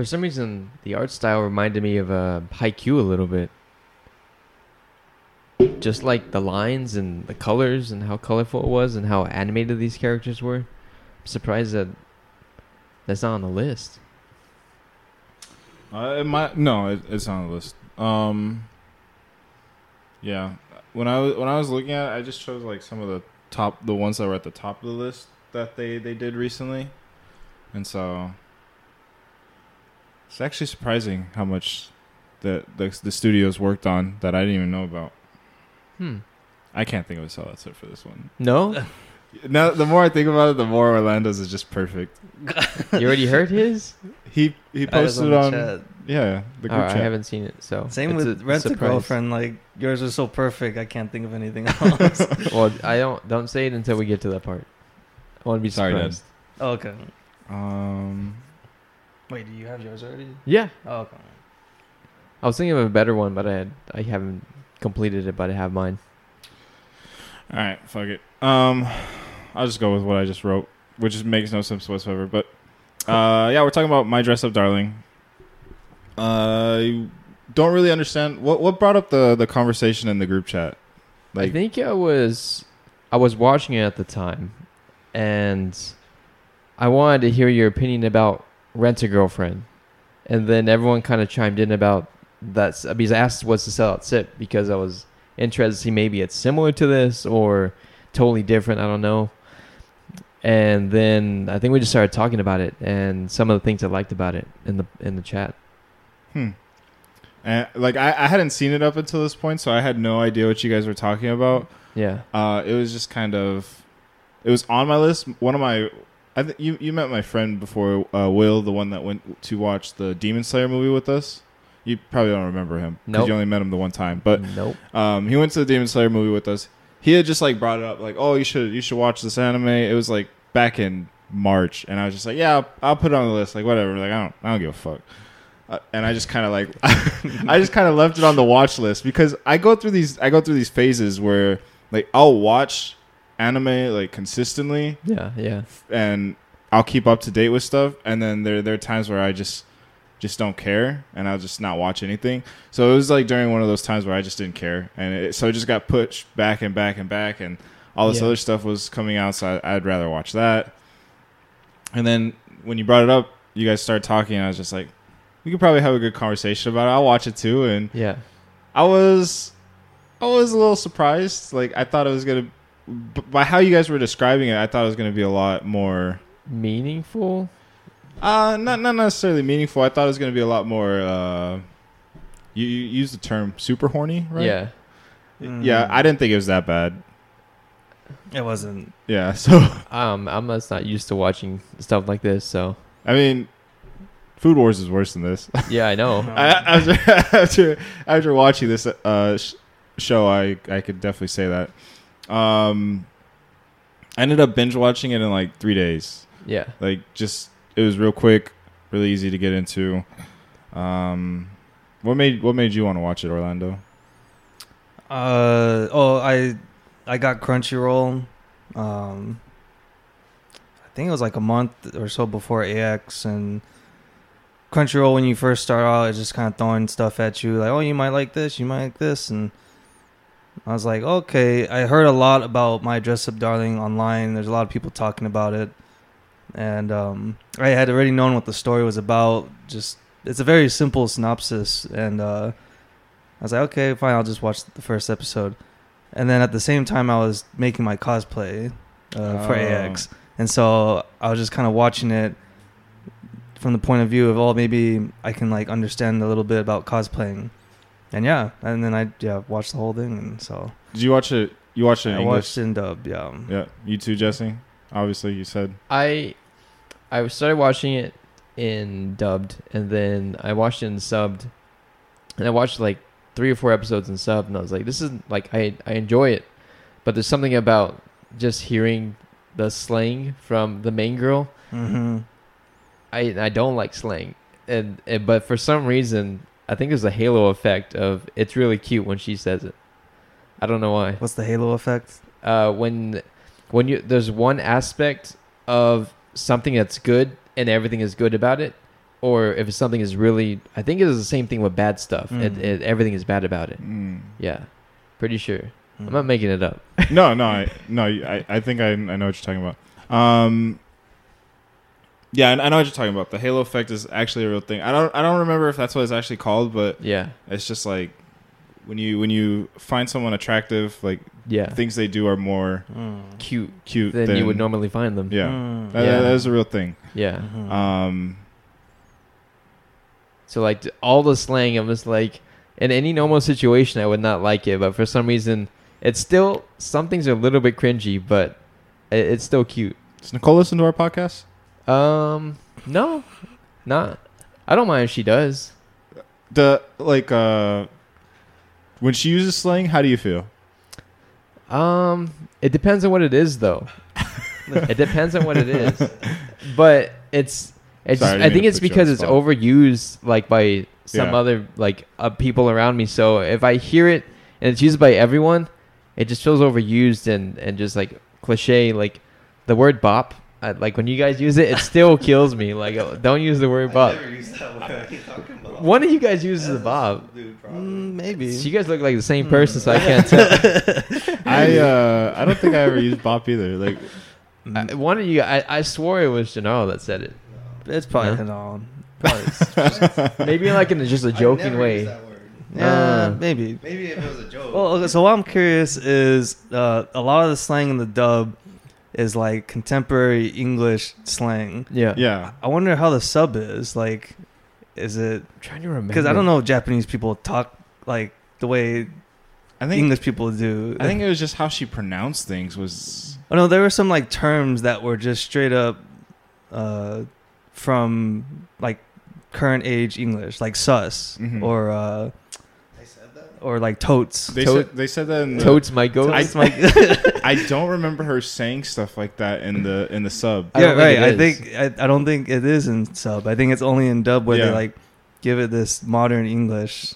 For some reason, the art style reminded me of uh, Haikyuu a little bit. Just like the lines and the colors and how colorful it was and how animated these characters were. I'm surprised that that's not on the list. Uh, it might no, it, it's on the list. Um, yeah, when I was when I was looking at, it, I just chose like some of the top, the ones that were at the top of the list that they they did recently, and so it's actually surprising how much the the, the studios worked on that I didn't even know about. Hmm. I can't think of a sell set for this one. No? Now, the more I think about it, the more Orlando's is just perfect. you already heard his? He he I was posted the on, chat. yeah the group Oh, I haven't seen it, so Same it's with a Rent a. Girlfriend. Like yours is so perfect, I can't think of anything else. well, I don't don't say it until we get to that part. I want to be Sorry, Dad. surprised. okay. Um, Wait, do you have yours already? Yeah, Oh, okay. I was thinking of a better one, but I had, I haven't completed it, but I have mine. all right, fuck it. Um, I'll just go with what I just wrote, which just makes no sense whatsoever. But uh, yeah, we're talking about my dress up, darling. I don't really understand what what brought up the the conversation in the group chat. I think I was I was watching it at the time, and I wanted to hear your opinion about Rent a Girlfriend, and then everyone kind of chimed in about that because I asked what's the sellout sip because I was interested to see maybe it's similar to this or totally different. I don't know. And then I think we just started talking about it and some of the things I liked about it in the in the chat. hmm. And like I, I hadn't seen it up until this point, so I had no idea what you guys were talking about. Yeah. Uh, it was just kind of, it was on my list. One of my, I th- you you met my friend before, uh, Will, the one that went to watch the Demon Slayer movie with us. You probably don't remember him because Nope. you only met him the one time. But nope. um, he went to the Demon Slayer movie with us. He had just like brought it up, like, oh, you should you should watch this anime. It was like back in March, and I was just like, yeah, I'll, I'll put it on the list, like whatever. Like I don't I don't give a fuck. Uh, and I just kind of like I just kind of left it on the watch list because I go through these I go through these phases where like I'll watch anime like consistently Yeah, yeah. and I'll keep up to date with stuff and then there there are times where I just just don't care and I'll just not watch anything. So it was like during one of those times where I just didn't care and it, so it just got pushed back and back and back and all this Yeah. other stuff was coming out so I, I'd rather watch that. And then when you brought it up, you guys started talking and I was just like we could probably have a good conversation about it. I'll watch it too and Yeah. I was I was a little surprised. Like I thought it was gonna by how you guys were describing it, I thought it was gonna be a lot more Meaningful? uh not not necessarily meaningful. I thought it was gonna be a lot more uh you, you use the term super horny, right? Yeah. Yeah, Mm. I didn't think it was that bad. It wasn't. Yeah, so Um, I'm just not used to watching stuff like this, so I mean Food Wars is worse than this. yeah, I know. I, after, after after watching this uh, sh- show, I I could definitely say that. Um, I ended up binge watching it in like three days. Yeah. Like just it was real quick, really easy to get into. Um, what made what made you want to watch it, Orlando? Uh oh, I I got Crunchyroll. Um, I think it was like a month or so before AX and Crunchyroll. When you first start out, it's just kind of throwing stuff at you, like, oh, you might like this, you might like this, and I was like, okay. I heard a lot about my dress up darling online. There's a lot of people talking about it, and um, I had already known what the story was about. Just it's a very simple synopsis, and uh, I was like, okay, fine, I'll just watch the first episode. And then at the same time, I was making my cosplay uh, for Oh. AX, and so I was just kind of watching it from the point of view of, oh, maybe I can like understand a little bit about cosplaying, and yeah, and then I yeah watched the whole thing, and so Did you watch it? You watched it in I English? watched in dub, yeah. Yeah, you too, Jesse. Obviously, you said. I I started watching it in dubbed, and then I watched it in subbed, and I watched like three or four episodes in sub, and I was like, this is like I I enjoy it, but there's something about just hearing the slang from the main girl. Mm-hmm. I I don't like slang, and, and but for some reason I think there's a halo effect of it's really cute when she says it. I don't know why. What's the halo effect? uh, when when you there's one aspect of something that's good and everything is good about it, or if something is really. I think it is the same thing with bad stuff. It, Mm. it, everything is bad about it. Mm. Yeah, pretty sure. Mm. I'm not making it up. no, no, I, no. I, I think I, I know what you're talking about. Um, yeah, I I know what you're talking about. The halo effect is actually a real thing. I don't, I don't remember if that's what it's actually called, but Yeah, it's just like when you when you find someone attractive, like yeah. things they do are more Mm. Cute cute than than you would normally find them. Yeah, Mm. That, Yeah. that is a real thing. Yeah. Mhm. Um, So like all the slang, I'm just like, in any normal situation, I would not like it, but for some reason, it's still some things are a little bit cringy, but it, it's still cute. does Nicole listen to our podcast? Um, no, not. I don't mind if she does. The like uh, when she uses slang, how do you feel? Um, it depends on what it is, though. it depends on what it is, but it's. It's Sorry, I just, I think it's put you on because it's spot. overused, like by some Yeah. other like uh, people around me. So if I hear it and it's used by everyone, it just feels overused and and just like cliche. Like the word "bop," uh, like when you guys use it, it still kills me. Like uh, don't use the word "bop." One of you guys uses the "bop." Mm, maybe. So you guys look like the same person, so I can't tell. I uh, I don't think I ever used bop either. Like Uh, one of you, I, I swore it was Janelle that said it. it's probably Huh? no. Probably Maybe like in just a joking way. yeah, Uh, maybe. Maybe if it was a joke. Well, okay, so what I'm curious is uh, a lot of the slang in the dub is like contemporary English slang. Yeah. yeah, I wonder how the sub is. Like, is it I'm trying to remember. because I don't know if Japanese people talk like the way I think English people do. I think it was just how she pronounced things was. Oh no, there were some like terms that were just straight up uh, from like current age English, like sus Mhm. or uh, I said that. Or like totes. They Toad- said they said that in the, Totes my go. I- Totes, like I don't remember her saying stuff like that in the in the sub. I yeah, don't right. think I it is. think I, I don't think it is in sub. I think it's only in dub where they Yeah. like give it this modern English.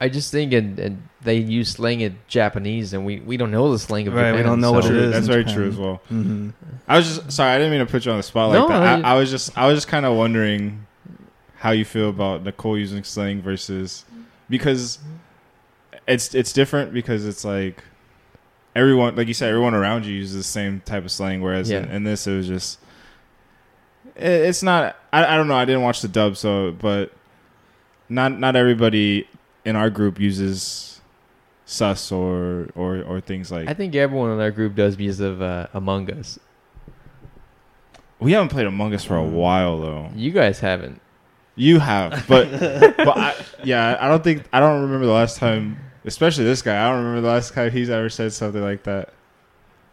I just think and, and they use slang in Japanese, and we, we don't know the slang of Right, we don't know what so- it True, is That's in very Japan. true as well. hmm I was just sorry. I didn't mean to put you on the spot like No, that. I- I, I was just I was just kind of wondering how you feel about Nicole using slang versus because it's it's different because it's like everyone like you said everyone around you uses the same type of slang whereas in, in this it was just it, it's not I, I don't know I didn't watch the dub so but not not everybody in our group uses sus or or or things like I think everyone in our group does because of uh, Among Us. we haven't played Among Us for a while though You guys haven't. You have, but but I, yeah, I don't think I don't remember the last time, especially this guy. I don't remember the last time he's ever said something like that.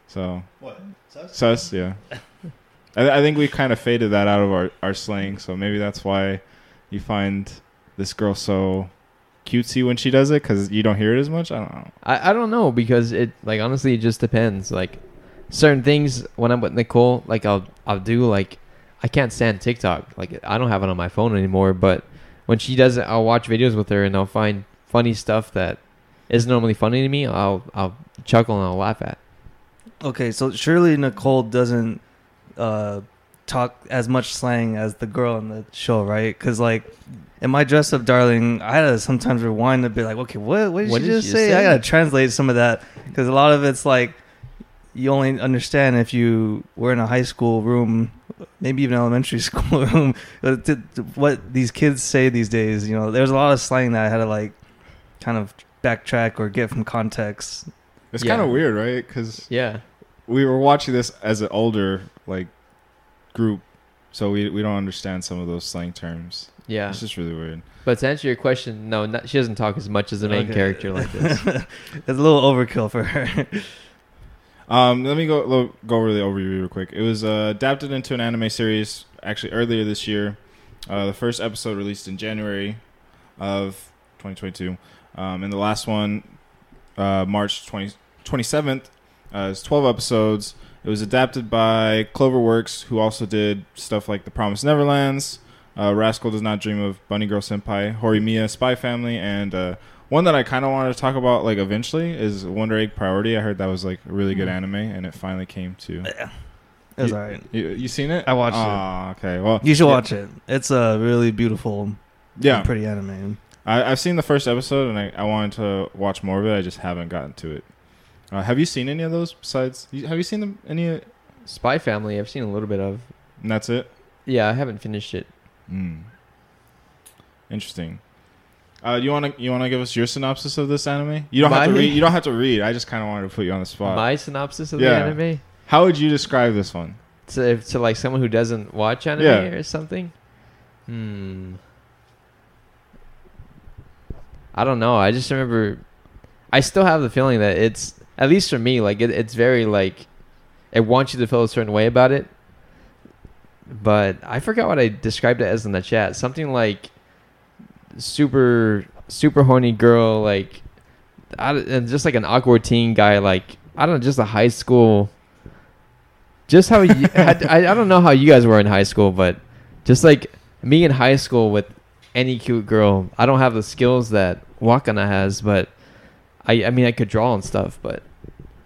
So What? Sus? sus, yeah. I, I think we kind of faded that out of our our slang, so maybe that's why you find this girl so cutesy when she does it because you don't hear it as much. I don't know. I, I don't know because it like honestly it just depends. Like certain things when I'm with Nicole, like I'll I'll do like I can't stand TikTok. Like I don't have it on my phone anymore. But when she does it, I'll watch videos with her and I'll find funny stuff that is normally funny to me. I'll I'll chuckle and I'll laugh at. Okay, so surely Nicole doesn't uh, talk as much slang as the girl in the show, right? Because like in my dress up, darling, I had to sometimes rewind a be like, okay, what what did What she did just she say? say? I gotta translate some of that because a lot of it's like you only understand if you were in a high school room, maybe even elementary school room. to- to what these kids say these days, you know, there's a lot of slang that I had to like kind of backtrack or get from context. It's Yeah. kind of weird, right? Because Yeah. we were watching this as an older like group, so we we don't understand some of those slang terms. Yeah. It's just really weird. But to answer your question, no, not, she doesn't talk as much as the main Okay. character like this. it's a little overkill for her. Um, let me go lo- go over the overview real quick. It was uh, adapted into an anime series actually earlier this year. Uh, the first episode released in January of 2022, um, and the last one uh, March 20, 27th. Uh, it's 12 episodes. It was adapted by Cloverworks, who also did stuff like The Promised Neverlands, uh, Rascal Does Not Dream of Bunny Girl Senpai, Horimiya Spy Family, and uh, one that I kind of wanted to talk about like eventually is Wonder Egg Priority. I heard that was like a really good Hmm. anime, and it finally came to Yeah. It was You- alright. You, you seen it? I watched it. Ah, okay. Well, You should yeah, watch it. It's a really beautiful, Yeah, pretty anime. I, I've seen the first episode, and I, I wanted to watch more of it. I just haven't gotten to it. Uh, have you seen any of those? Besides, have you seen them? Any? Spy Family, I've seen a little bit of. And that's it. Yeah, I haven't finished it. Mm. Interesting. Uh, you want to you want to give us your synopsis of this anime? You don't have to read. You don't have to read. I just kind of wanted to put you on the spot. My synopsis of Yeah. the anime How would you describe this one? to to like someone who doesn't watch anime Yeah. or something. Hmm. I don't know. I just remember. I still have the feeling that it's at least for me like it, it's very like it wants you to feel a certain way about it. But I forgot what I described it as in the chat. Something like super super horny girl like I, and just like an awkward teen guy like I don't know just a high school just how you I, I I don't know how you guys were in high school but just like me in high school with any cute girl I don't have the skills that Wakana has but I I mean I could draw and stuff but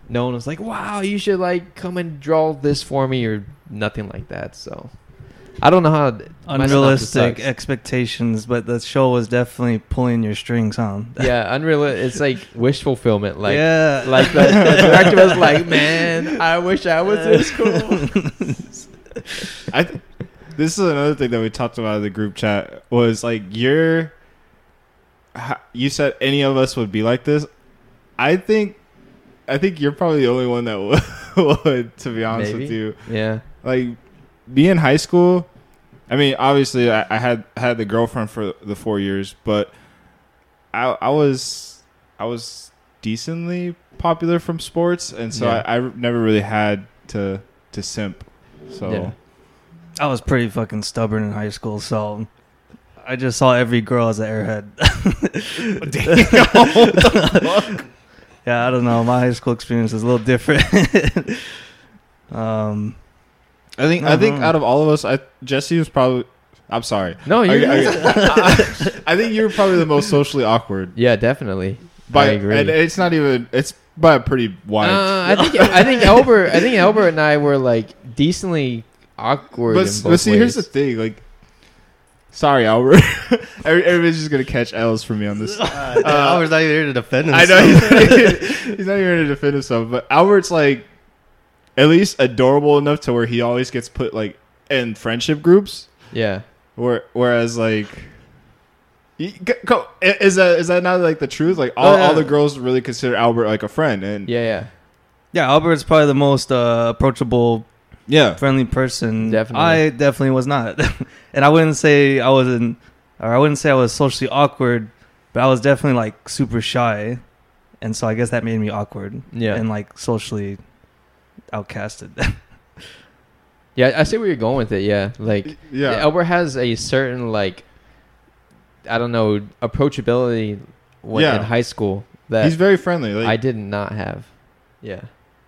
no one was like wow you should like come and draw this for me or nothing like that so I don't know how Unrealistic expectations, but the show was definitely pulling your strings, huh? yeah unreal it's like wish fulfillment like yeah, like the, the director was like man I wish I was this cool I. th- this is another thing that we talked about in the group chat was like you're. You said any of us would be like this. I think. I think you're probably the only one that would. to be honest with you. yeah like be in high school i mean obviously i, I had had the girlfriend for the four years but i i was i was decently popular from sports and so Yeah. I, I never really had to to simp so Yeah. I was pretty fucking stubborn in high school, so I just saw every girl as an airhead. yeah, I don't know. My high school experience is a little different. um, i think i think out of all of us i jesse was probably i'm sorry no I, you I- I think you're probably the most socially awkward yeah definitely by I agree and it's not even it's by a pretty wide Uh, I think I think Albert I think Albert and I were like decently awkward. But, in but both see, here's the thing. Like, sorry, Albert. Everybody's just gonna catch L's for me on this. Uh, Albert's not even here to defend himself. I himself. know he's, he's not even here to defend himself, but Albert's like at least adorable enough to where he always gets put like in friendship groups. yeah, Where, whereas like. go- Is that is that not like the truth? Like all, Oh, yeah. all the girls really consider Albert like a friend, and yeah, yeah. yeah, Albert's probably the most uh, approachable, yeah, friendly person. Definitely. I definitely was not, and I wouldn't say I wasn't, or I wouldn't say I was socially awkward, but I was definitely like super shy, and so I guess that made me awkward Yeah. and like socially outcasted. Yeah, I see where you're going with it. Yeah, like yeah. Albert has a certain like I don't know approachability when Yeah. in high school that He's very friendly. Like I did not have. Yeah,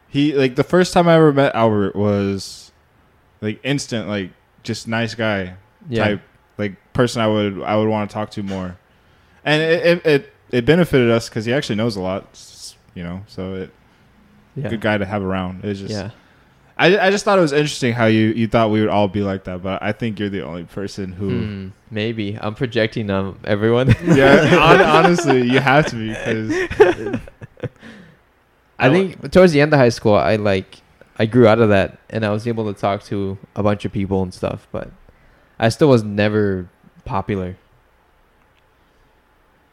He like the first time I ever met Albert was like instant, like just nice guy yeah, type, like person I would I would want to talk to more, and it it it, it benefited us because he actually knows a lot, you know. So it yeah, good guy to have around. It's just yeah. I I just thought it was interesting how you you thought we would all be like that, but I think you're the only person who. Hmm, maybe I'm projecting on everyone. Yeah, honestly, you have to be because I think towards the end of high school, I like I grew out of that, and I was able to talk to a bunch of people and stuff. But I still was never popular.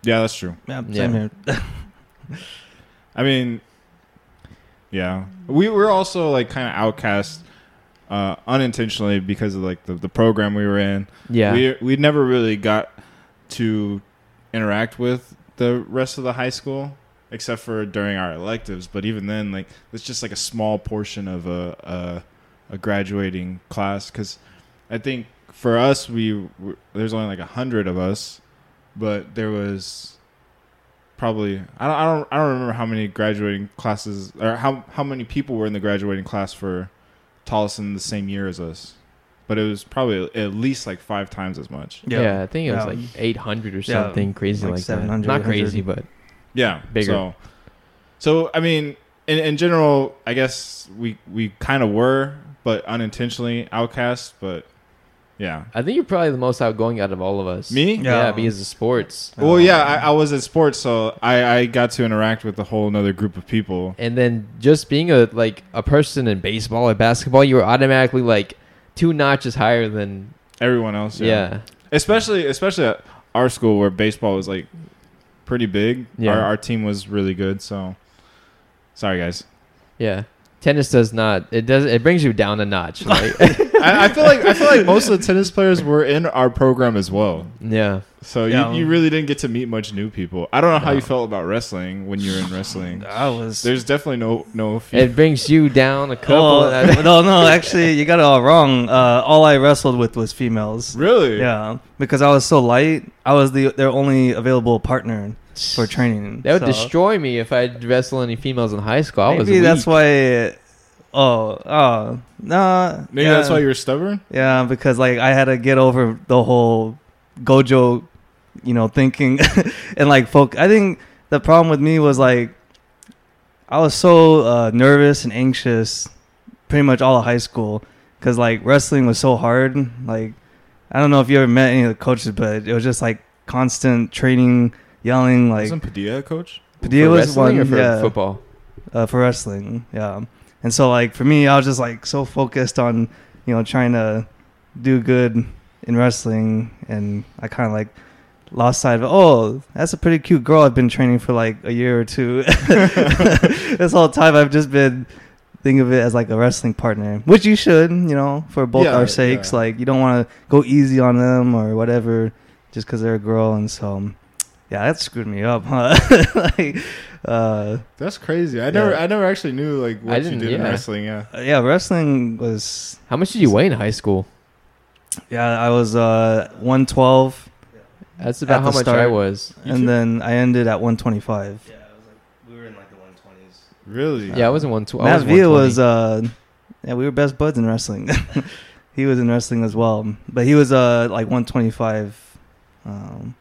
yeah, that's true. yeah, Yeah. here. I mean, yeah, we were also like kind of outcast uh, unintentionally because of like the, the program we were in. Yeah, we we never really got to interact with the rest of the high school except for during our electives. But even then, like it's just like a small portion of a a, a graduating class because I think for us we were, there's only like a hundred of us, but there was probably I don't I don't I don't remember how many graduating classes or how how many people were in the graduating class for Tolleson the same year as us. But it was probably at least like five times as much. yeah, I think it was Yeah. like 800 or Yeah, something crazy like like, that. 700, Not 800. crazy, but Yeah, Bigger. So, so I mean, in, in general, I guess we we kind of were but unintentionally outcast. But yeah. I think you're probably the most outgoing out of all of us. Me? Yeah, Yeah. because of sports. Well, yeah, I, I was at sports, so I, I got to interact with a whole another group of people. And then just being a like a person in baseball or basketball, you were automatically like two notches higher than Everyone else, yeah. yeah. Especially, especially at our school where baseball was like pretty big. Yeah. Our, our team was really good. So, sorry guys. Yeah. Tennis does not. It does. It brings you down a notch. Like, I, I feel like I feel like most of the tennis players were in our program as well. yeah. So Yeah. you, you really didn't get to meet much new people. I don't know how No. you felt about wrestling when you were in wrestling. I was. There's definitely no no. fe- It brings you down a couple. Oh, no, no, actually, you got it all wrong. Uh, all I wrestled with was females. really? Yeah, because I was so light, I was the their only available partner for training. that would so destroy me if I wrestle any females in high school. I was Maybe that's weak. why. Oh, oh, nah. Maybe yeah, that's why you were stubborn. Yeah, because like I had to get over the whole Gojo, you know, thinking and like folk. I think the problem with me was like I was so uh, nervous and anxious, pretty much all of high school, because like wrestling was so hard. Like I don't know if you ever met any of the coaches, but it was just like constant training, yelling. Like Wasn't Padilla a coach? Padilla For was one or for yeah, football. uh, for wrestling. Yeah, and so like for me, I was just like so focused on you know trying to do good in wrestling, and I kind of like lost sight of oh that's a pretty cute girl I've been training for like a year or two. this whole time I've just been think of it as like a wrestling partner, which you should, you know, for both Yeah, our sakes. yeah. Like you don't want to go easy on them or whatever, just because they're a girl, and so. Yeah, that screwed me up, huh? like, uh, That's crazy. I never I never actually knew like what I you didn't- did in wrestling. Yeah. Uh, yeah, wrestling was How much did you weigh in high school? yeah, I was uh 112 That's about how the much I was. You and too? then I ended at 125. Yeah, it was like we were in like the 120s. Really? Yeah, I wasn't one tw- I Matt was Villa 120. was uh yeah, we were best buds in wrestling. he was in wrestling as well, but he was uh like 125 um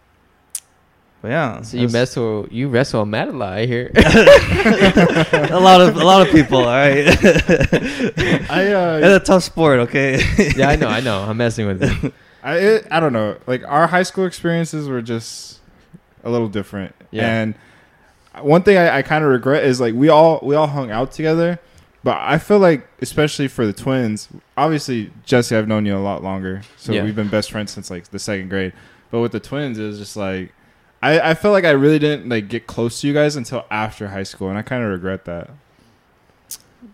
but yeah, So you that's- wrestle, you wrestle a Matt a lot, I hear. a lot of a lot of people, all right. I uh it's a tough sport, okay? yeah, I know, I know. I'm messing with you. I it, I don't know. Like our high school experiences were just a little different. Yeah. And one thing I, I kind of regret is like we all we all hung out together, but I feel like especially for the twins, obviously Jesse, I've known you a lot longer, so Yeah. we've been best friends since like the second grade. But with the twins, it was just like I I feel like I really didn't like get close to you guys until after high school, and I kind of regret that.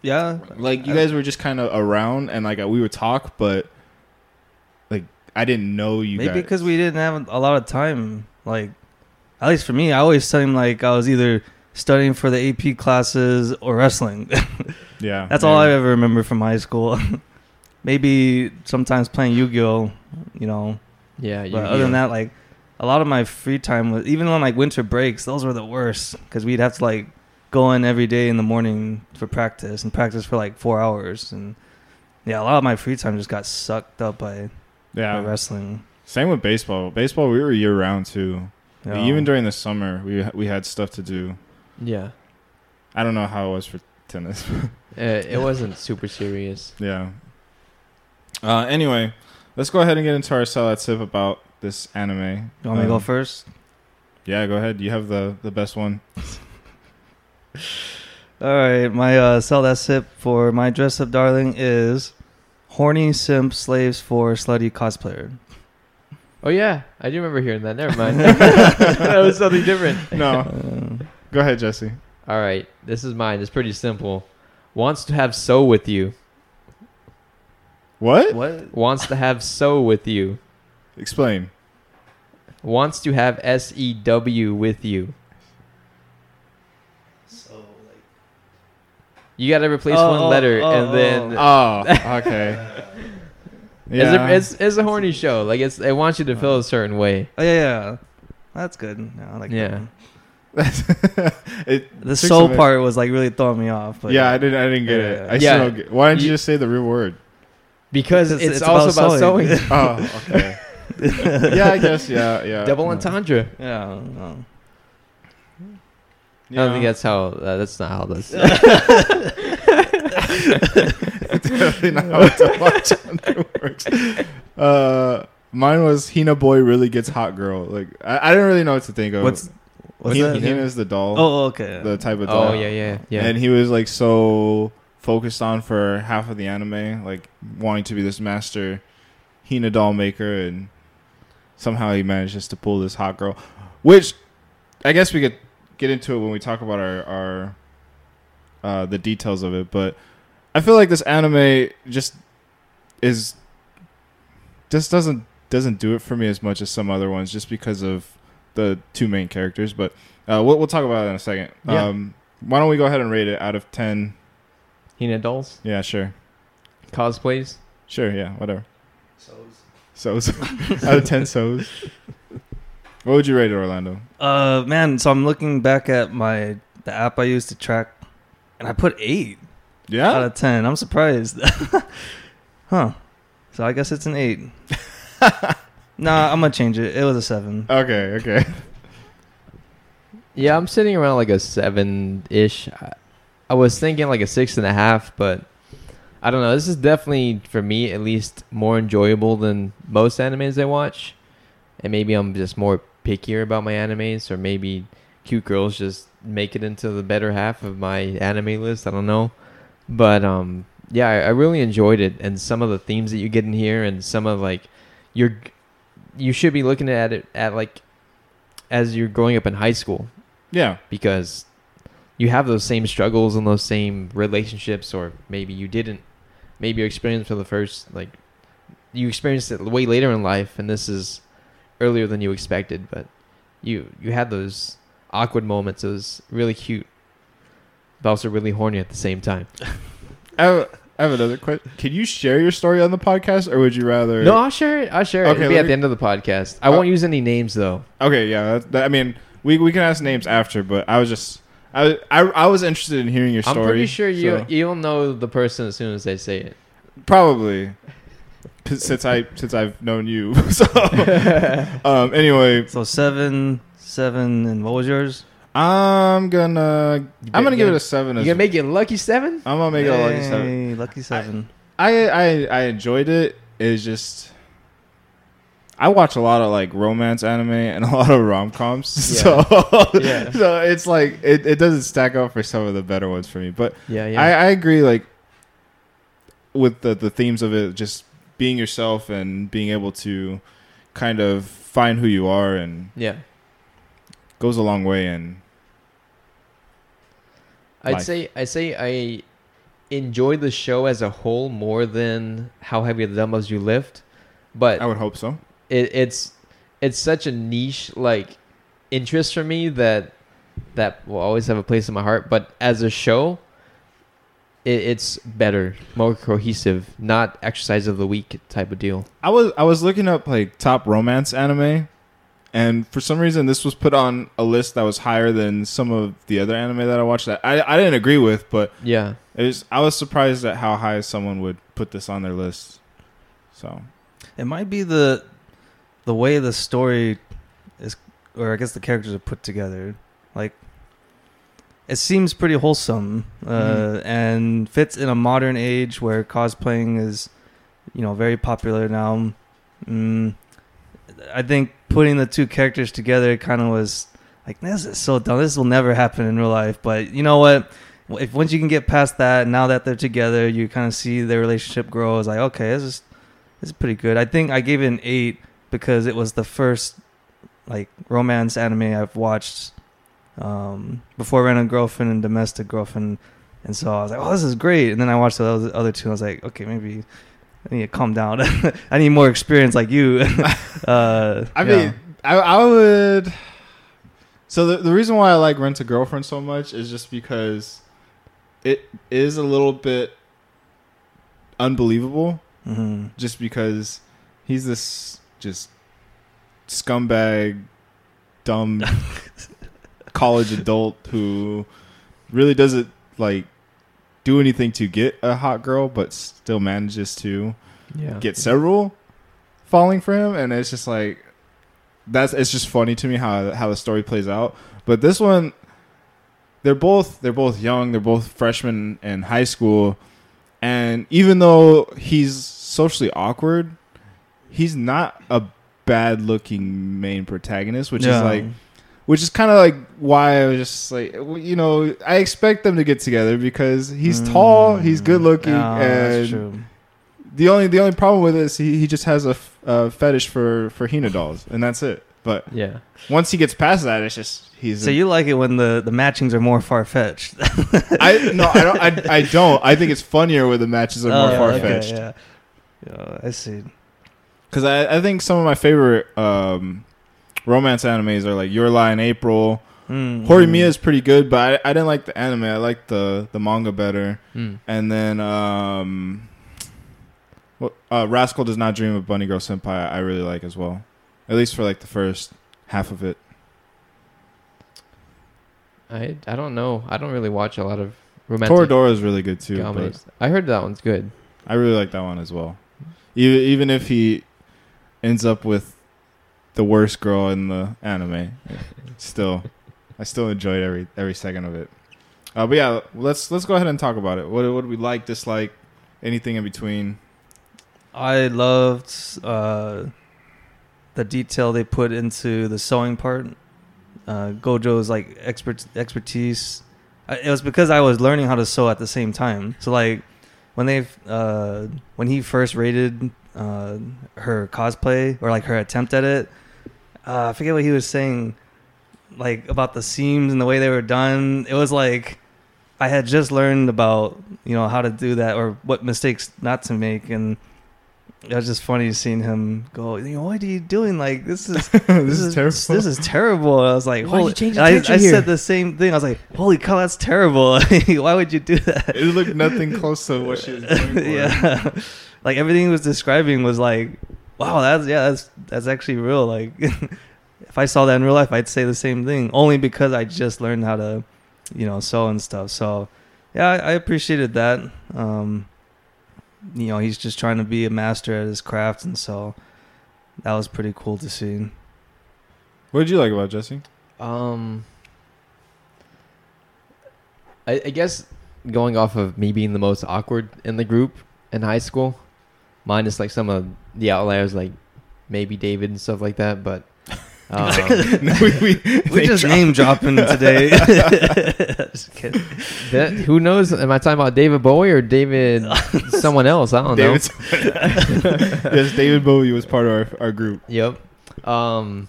yeah. Like you guys were just kind of around, and like we would talk, but like I didn't know you Maybe because we didn't have a lot of time. Like, at least for me, I always seemed like I was either studying for the AP classes or wrestling. yeah, That's all I ever remember from high school. Maybe sometimes playing Yu-Gi-Oh, you know. Yeah, you, But other than that, like a lot of my free time was even on like winter breaks. Those were the worst because we'd have to like go in every day in the morning for practice and practice for like four hours. And yeah, a lot of my free time just got sucked up by, by Yeah, wrestling. same with baseball. Baseball, we were year round too. Even during the summer, we we had stuff to do. yeah, I don't know how it was for tennis. uh, it wasn't super serious. yeah. Uh, anyway, let's go ahead and get into our sell that sip about this anime. You want me to go Um, first? Yeah, go ahead. You have the the best one. All right, my uh, sell that sip for my dress up darling is horny simp slaves for slutty cosplayer. Oh yeah, I do remember hearing that. Never mind. that was something different. No, Uh, go ahead, Jesse. All right, this is mine. It's pretty simple. Wants to have so with you. What? what? Wants to have so with you. Explain. Wants to have S E W with you. So like You got to replace Oh, one oh, letter, oh, and oh, then Oh, oh okay. it's, a, it's it's a horny show. Like it's it wants you to feel a certain way. Oh yeah, yeah, that's good. Yeah, I like Yeah. it The took soul part was like really throwing me off. But yeah, I didn't. I didn't get Yeah, it. yeah. I Yeah. still don't get. Why didn't you You- just say the real word? Because It's- it's, it's also about about sewing. sewing. Oh, okay. yeah, I guess. Yeah, yeah. Double Yeah. entendre. yeah. No. I don't think that's how. Uh, that's not how this. Definitely not how to watch anime works. Uh, mine was Hina Boy really gets hot girl. Like I, I didn't really know what to think of. What's what's Hina, that? Hina's the doll. Oh, okay. the type of doll. Oh yeah, yeah, yeah. And he was like so focused on for half of the anime, like wanting to be this master Hina doll maker, and somehow he manages to pull this hot girl. Which I guess we could get into it when we talk about our our uh, the details of it. But I feel like this anime just is just doesn't doesn't do it for me as much as some other ones, just because of the two main characters. But uh, we'll we'll talk about it in a second. Yeah. Um, why don't we go ahead and rate it out of ten? Hina dolls, Yeah, sure, cosplays. sure, yeah, whatever. So So out of ten, so's. What would you rate it, Orlando? Uh, man. So I'm looking back at my the app I use to track, and I put eight Yeah. out of ten. I'm surprised. huh. So I guess it's an eight. nah, I'm gonna change it. It was a seven. okay, okay. Yeah, I'm sitting around like a seven ish. I, I was thinking like a six and a half, but I don't know. This is definitely for me at least more enjoyable than most animes I watch, and maybe I'm just more pickier about my animes, or maybe cute girls just make it into the better half of my anime list. I don't know, but um, yeah, I, I really enjoyed it, and some of the themes that you get in here, and some of like you're you should be looking at it at like as you're growing up in high school. Yeah, because you have those same struggles and those same relationships or maybe you didn't. Maybe you experienced for the first like you experienced it way later in life and this is earlier than you expected but you you had those awkward moments it was really cute but also really horny at the same time I have, I have another question. Can you share your story on the podcast, or would you rather? no i'll share it i'll share it Okay, it'll be at me- the end of the podcast i won't oh. use any names though Okay, yeah. That, that, I mean, we we can ask names after, but I was just I I, I was interested in hearing your story. i'm pretty sure you so- you'll know the person as soon as they say it probably since I since I've known you. so um, anyway, So seven, seven, and what was yours? I'm gonna You I'm gonna give it a seven. you As, gonna make it lucky seven I'm gonna make it a lucky seven. Lucky seven. I, I I enjoyed it. It's just I watch a lot of like romance anime and a lot of rom coms. Yeah. So Yeah. so it's like it, it doesn't stack up for some of the better ones for me. But yeah yeah I, I agree like with the the themes of it, just being yourself and being able to kind of find who you are and yeah goes a long way and I'd life. say I say I enjoy the show as a whole more than how heavy the dumbbells you lift, but I would hope so. it, it's it's such a niche like interest for me that that will always have a place in my heart. But as a show, it, it's better, more cohesive, not exercise of the week type of deal. I was I was looking up like top romance anime, and for some reason this was put on a list that was higher than some of the other anime that I watched. That I I didn't agree with, but Yeah, it was I was surprised at how high someone would put this on their list. So It might be the the way the story is, or I guess the characters are put together. Like, it seems pretty wholesome uh, Mhm. and fits in a modern age where cosplaying is, you know, very popular now. Mm, I think putting the two characters together kind of was like, this is so dumb. This will never happen in real life. But you know what? If once you can get past that, now that they're together, you kind of see their relationship grow. It's like, okay, this is this is pretty good. I think I gave it an eight because it was the first like romance anime I've watched um, before Rent a Girlfriend and Domestic Girlfriend, and so I was like, oh, this is great. And then I watched the other, two. And I was like, okay, maybe I need to calm down. I need more experience like you. uh, I yeah. mean, I, I would. So the the reason why I like Rent a Girlfriend so much is just because it is a little bit unbelievable. Mhm. Just because he's this just scumbag, dumb college adult who really doesn't like do anything to get a hot girl, but still manages to yeah. get several falling for him, and it's just like that's it's just funny to me how how the story plays out. But this one, they're both they're both young, they're both freshmen in high school, and even though he's socially awkward, he's not a bad looking main protagonist, which is like which is kind of like why I was just like, you know, I expect them to get together because he's tall, he's good looking, Yeah, and the only the only problem with it is he, he just has a, f- a fetish for for Hina dolls, and that's it. But Yeah. once he gets past that, it's just he's. So a- you like it when the the matchings are more far fetched? I no, I don't. I, I don't. I think it's funnier when the matches are more Oh, far okay, fetched. yeah. Yeah, I see. Because I, I think some of my favorite um, romance animes are like Your Lie in April. Mm, Horimiya is pretty good, but I, I didn't like the anime. I liked the the manga better. Mm. And then um, well, uh, Rascal Does Not Dream of Bunny Girl Senpai. I really like as well, at least for like the first half of it. I I don't know. I don't really watch a lot of romantic Toradora is really good too. I heard that one's good. I really like that one as well. Even even if he ends up with the worst girl in the anime, still, I still enjoyed every every second of it. Uh, but yeah, let's let's go ahead and talk about it. What what we like, dislike, anything in between? I loved uh, the detail they put into the sewing part. Uh, Gojo's like expert expertise. It was because I was learning how to sew at the same time. So like when they uh, when he first rated uh, her cosplay or like her attempt at it, uh, I forget what he was saying, like about the seams and the way they were done. It was like I had just learned about you know how to do that or what mistakes not to make and it was just funny seeing him go. You know, what are you doing? Like this is this, is, terrible. This is terrible. I was like, Why'd you holy. change the I, picture I said the same thing. I was like, holy cow, that's terrible. Why would you do that? it looked nothing close to what she was doing. For. yeah, like everything he was describing was like, wow, that's yeah, that's that's actually real. Like, if I saw that in real life, I'd say the same thing. Only because I just learned how to, you know, sew and stuff. So, yeah, I, I appreciated that. Um, you know, he's just trying to be a master at his craft, and so that was pretty cool to see. What did you like about Jesse? Um, I, I guess going off of me being the most awkward in the group in high school, minus like some of the outliers, like maybe David and stuff like that. But um, we we, We just name dropping today. that, who knows? Am I talking about David Bowie or David someone else? I don't know. David. yes, David Bowie was part of our, our group. Yep. Um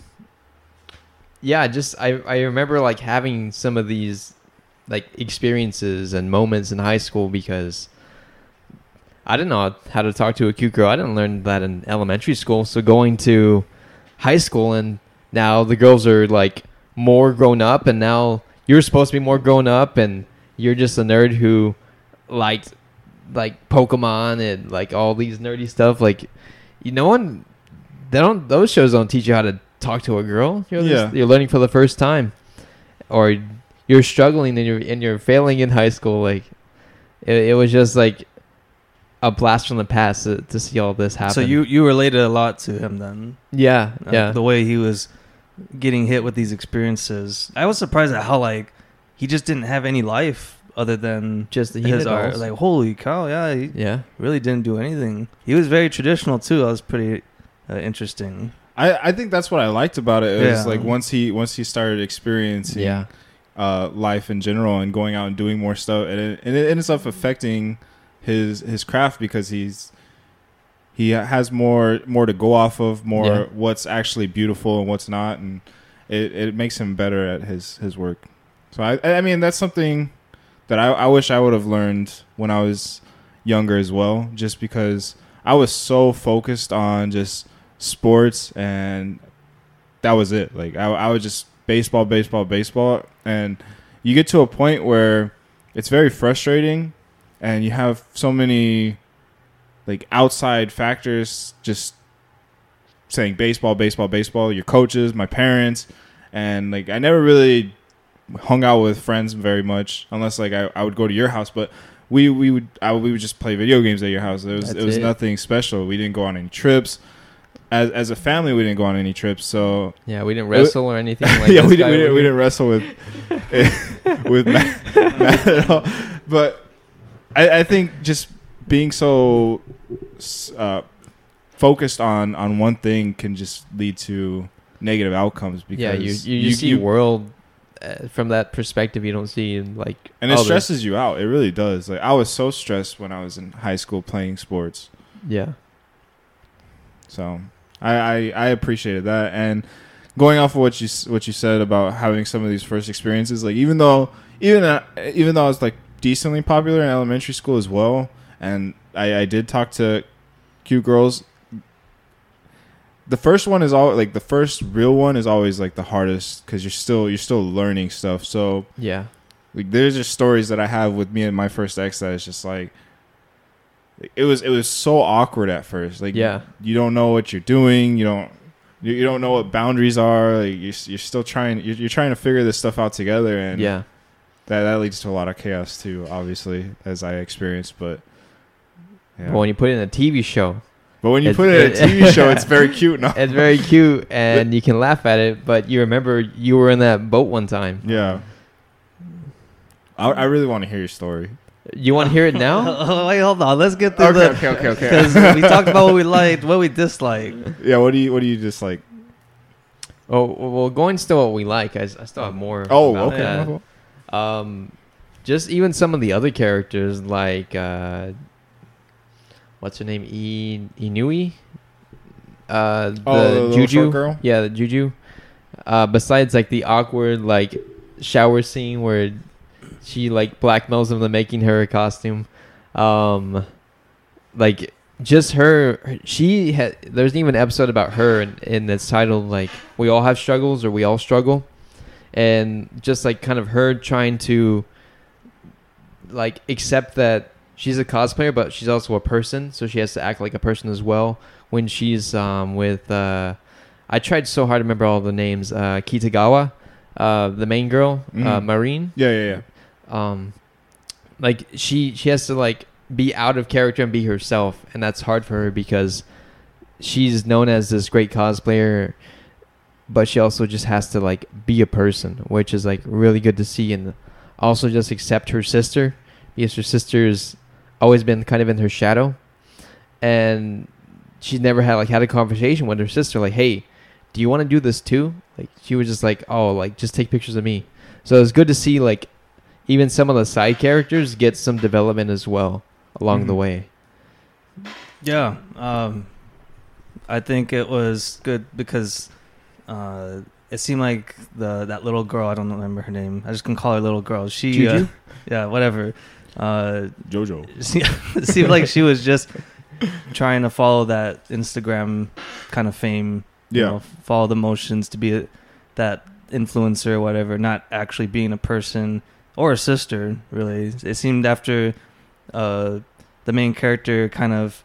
Yeah, just I I remember like having some of these like experiences and moments in high school because I didn't know how to talk to a cute girl. I didn't learn that in elementary school. So going to high school and now the girls are like more grown up and now you're supposed to be more grown up and you're just a nerd who liked like Pokemon and like all these nerdy stuff. Like you no one they don't those shows don't teach you how to talk to a girl. You're just- Yeah. you're learning for the first time, or you're struggling and you're and you're failing in high school. Like it, it was just like a blast from the past to, to see all this happen. So you you related a lot to him then. yeah, Uh, yeah, The way he was getting hit with these experiences. I was surprised at how like he just didn't have any life other than just the his art. Like holy cow, yeah, he yeah, really didn't do anything. He was very traditional too. That was pretty uh, interesting. I, I think that's what I liked about it. It was like once he once he started experiencing yeah, uh, life in general and going out and doing more stuff, and it, and it ends up affecting his his craft because he's he has more more to go off of, more Yeah. what's actually beautiful and what's not, and it, it makes him better at his his work. So I I mean that's something that I, I wish I would have learned when I was younger as well, just because I was so focused on just sports and that was it. Like I, I was just baseball, baseball, baseball, and you get to a point where it's very frustrating, and you have so many like outside factors just saying baseball, baseball, baseball. Your coaches, my parents, and like I never really hung out with friends very much unless like I, I would go to your house, but. We, we would I, we would just play video games at your house. It was That's it was it. nothing special. We didn't go on any trips as as a family, we didn't go on any trips. So yeah. We didn't wrestle or anything. Like yeah, we didn't, we, didn't, we didn't wrestle with with Matt, Matt at all. But I, I think just being so uh, focused on on one thing can just lead to negative outcomes because yeah, you you, you see world uh, from that perspective you don't see in like and it stresses you out. It really does. Like I was so stressed when I was in high school playing sports. Yeah. So I, I I appreciated that and going off of what you what you said about having some of these first experiences, like even though even uh, even though I was like decently popular in elementary school as well, and I, I did talk to cute girls. The first one is all like the first real one is always like the hardest because you're still you're still learning stuff. So yeah, like there's just stories that I have with me and my first ex that is just like it was it was so awkward at first. Like yeah, you don't know what you're doing. You don't you, you don't know what boundaries are. Like you're, you're still trying you're, you're trying to figure this stuff out together. And yeah, that that leads to a lot of chaos too. Obviously, as I experienced, but yeah. But when you put it in a TV show, but when you put it in a TV show, it's very cute. No, it's very cute, and you can laugh at it. But you remember you were in that boat one time. Yeah. I, I really want to hear your story. You want to hear it now? oh, wait, hold on. Let's get through okay, the. Okay, okay, okay. Because we talked about what we liked, what we disliked. Yeah. What do you What do you dislike? Oh well, going still what we like. I, I still have more. Oh, okay. That. Uh-huh. Um, just even some of the other characters like uh, what's her name? E Inui. Uh, the, oh, the Juju girl. Yeah, the Juju. Uh, besides like the awkward like shower scene where she like blackmails him into making her a costume. Um, like just her, she had. There's even an episode about her, and, and it's titled like "We all have struggles" or "We all struggle," and just like kind of her trying to like accept that she's a cosplayer, but she's also a person, so she has to act like a person as well. When she's um, with, uh, I tried so hard to remember all the names. Uh, Kitagawa, uh, the main girl, mm. uh, Marin. Yeah, yeah, yeah. Um, like she she has to like be out of character and be herself, and that's hard for her because she's known as this great cosplayer, but she also just has to like be a person, which is like really good to see, and also just accept her sister because her sister's always been kind of in her shadow, and she's never had like had a conversation with her sister like, hey, do you want to do this too? Like she was just like, oh, like just take pictures of me. So it's good to see like even some of the side characters get some development as well along mm-hmm. the way. Yeah, um, I think it was good because uh, it seemed like the that little girl. I don't remember her name. I just can call her little girl. She, uh, yeah, whatever. Uh, Jojo. it seemed like she was just trying to follow that Instagram kind of fame. Yeah. know, follow the motions to be a, that influencer or whatever, not actually being a person or a sister. Really, it seemed after uh, the main character kind of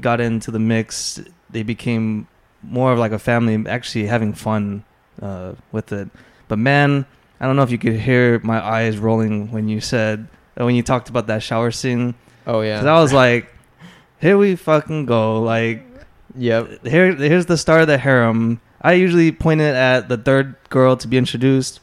got into the mix, they became more of like a family, actually having fun uh, with it. But man, I don't know if you could hear my eyes rolling when you said uh, when you talked about that shower scene. Oh yeah, because I was like, here we fucking go. Like, yep. Here, here's the start of the harem. I usually point it at the third girl to be introduced,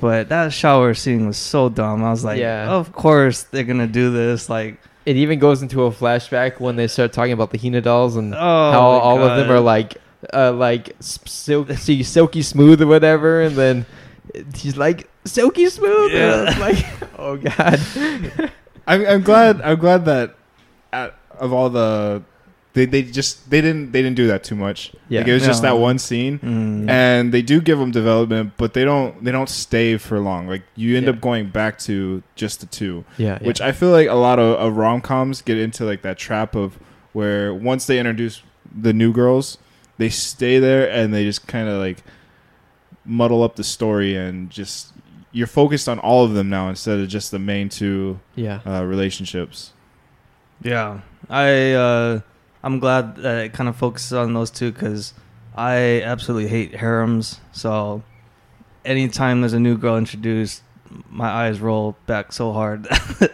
but that shower scene was so dumb. I was like, yeah. of course they're gonna do this. Like, it even goes into a flashback when they start talking about the Hina dolls and oh how all God. of them are like, uh, like silky, silky smooth or whatever, and then he's like silky smooth. Yeah. like, oh God. I'm, I'm glad. I'm glad that at, of all the they they just they didn't they didn't do that too much. Yeah, like it was no. just that one scene, mm. and they do give them development, but they don't they don't stay for long. Like you end yeah. up going back to just the two. Yeah, which yeah. I feel like a lot of, of rom coms get into like that trap of where once they introduce the new girls, they stay there and they just kind of like muddle up the story and just you're focused on all of them now instead of just the main two yeah uh, relationships. Yeah, I. uh I'm glad that it kind of focuses on those two because I absolutely hate harems. So anytime there's a new girl introduced, my eyes roll back so hard. so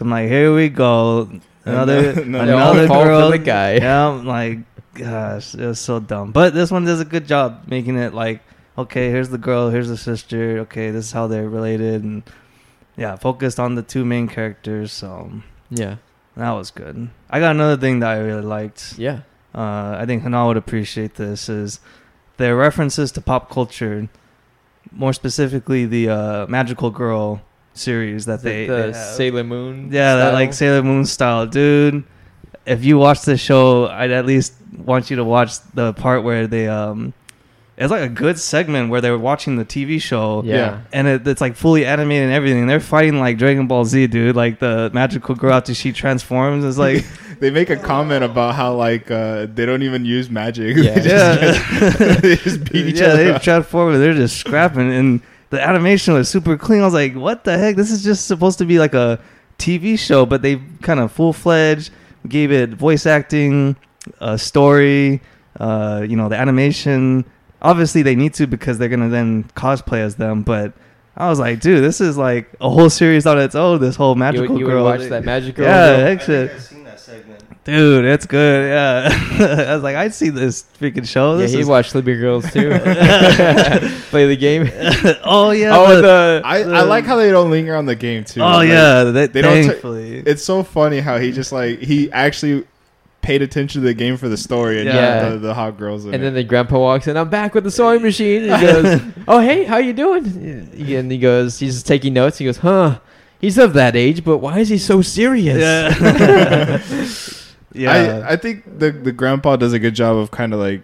I'm like, here we go, another no, another girl. the guy. Yeah, I'm like, gosh, it was so dumb. But this one does a good job making it like, okay, here's the girl, here's the sister. Okay, this is how they're related, and yeah, focused on the two main characters. So yeah, That was good. I got another thing that I really liked. Yeah. Uh, I think Hanal would appreciate this. Is their references to pop culture, more specifically the uh, Magical Girl series that they, the, the have. Sailor Moon. Yeah, that like Sailor Moon style, dude. If you watch the show, I'd at least want you to watch the part where they um, it's like a good segment where they're watching the TV show. Yeah. And it, it's like fully animated and everything. They're fighting like Dragon Ball Z, dude. Like the magical girl after she transforms is like, They make a comment about how like uh, they don't even use magic. Yeah. they, just, yeah, they just beat each yeah, other. they up. transform. They're just scrapping, and the animation was super clean. I was like, what the heck? This is just supposed to be like a TV show, but they kind of full fledged gave it voice acting, a story, uh, you know, the animation. Obviously, they need to because they're gonna then cosplay as them. But I was like, dude, this is like a whole series on its own. This whole You, magical you would girl. watch that magical. Girl. Yeah, girl? heck shit. I've seen that segment. Dude, it's good. Yeah, I was like, I'd see this freaking show. Yeah, This he is- watched Sleepy Girls too. Play the game. oh yeah. oh, the- the I, I like how they don't linger on the game too. oh Like, yeah, they, they don't ta- thankfully. it's so funny how he just like he actually paid attention to the game for the story and Yeah. yeah. the, the hot girls. In and it. then the grandpa walks in. I'm back with the sewing machine. And he goes, "Oh hey, how you doing?" And he goes, he's taking notes. He goes, "Huh." He's of that age, but why is he so serious? yeah. yeah. I, I think the the grandpa does a good job of kind of like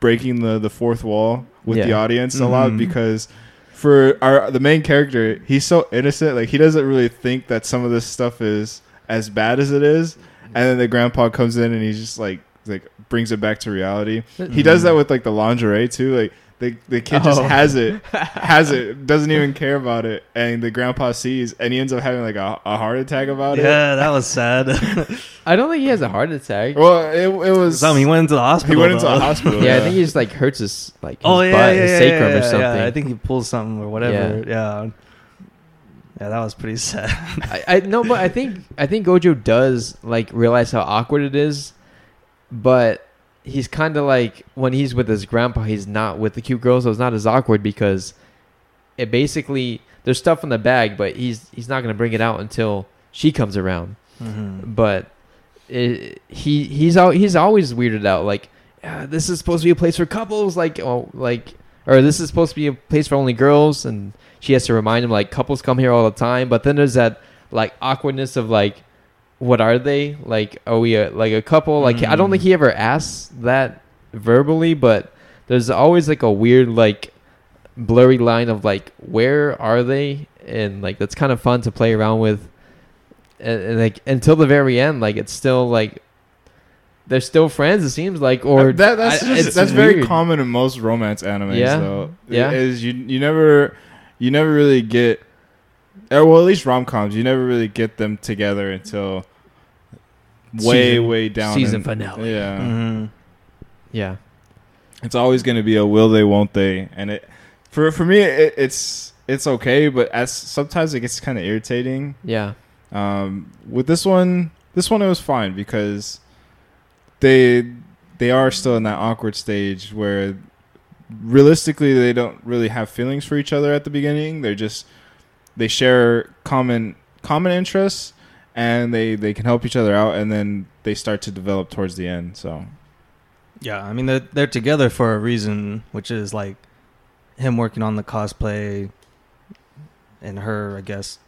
breaking the the fourth wall with the Yeah. audience a lot Mhm. because for our the main character he's so innocent like he doesn't really think that some of this stuff is as bad as it is and then the grandpa comes in and he's just like like brings it back to reality he does that mm. with like the lingerie too like the, the kid just Oh. has it has it doesn't even care about it and the grandpa sees and he ends up having like a, a heart attack about it yeah, that was sad. I don't think he has a heart attack. well it, it was Some he went into the hospital. he went into though. a hospital yeah, I think he just like hurts his like his Oh yeah, butt, yeah, his yeah, sacrum yeah, or something. Yeah, I think he pulled something or whatever. Yeah. Yeah. that was pretty sad. I, I no, but I think I think Gojo does like realize how awkward it is, but he's kind of like when he's with his grandpa, he's not with the cute girls, so it's not as awkward because it basically there's stuff in the bag, but he's he's not gonna bring it out until she comes around. Mhm. But it, he he's al- he's always weirded out like "Ah, this is supposed to be a place for couples, like oh like or this is supposed to be a place for only girls, and she has to remind him like couples come here all the time. But then there's that like awkwardness of like, what are they? Like, are we a, like a couple? Like, I don't Mm. think he ever asks that verbally, but there's always like a weird like blurry line of like where are they, and like that's kind of fun to play around with. And, and like until the very end, like it's still like they're still friends. It seems like, or that, that's I- just, that's very common in most romance animes Yeah. though Yeah. is you you never you never really get or well at least rom-coms you never really get them together until way Season- way down season in- finale. yeah Mhm. Yeah, it's always going to be a will they won't they and it for for me it, it's it's okay but as sometimes it gets kind of irritating yeah, um, with this one, this one it was fine because they they are still in that awkward stage where realistically they don't really have feelings for each other at the beginning. They're just they share common common interests and they they can help each other out and then they start to develop towards the end. So Yeah, I mean they're they're together for a reason, which is like him working on the cosplay and her, I guess,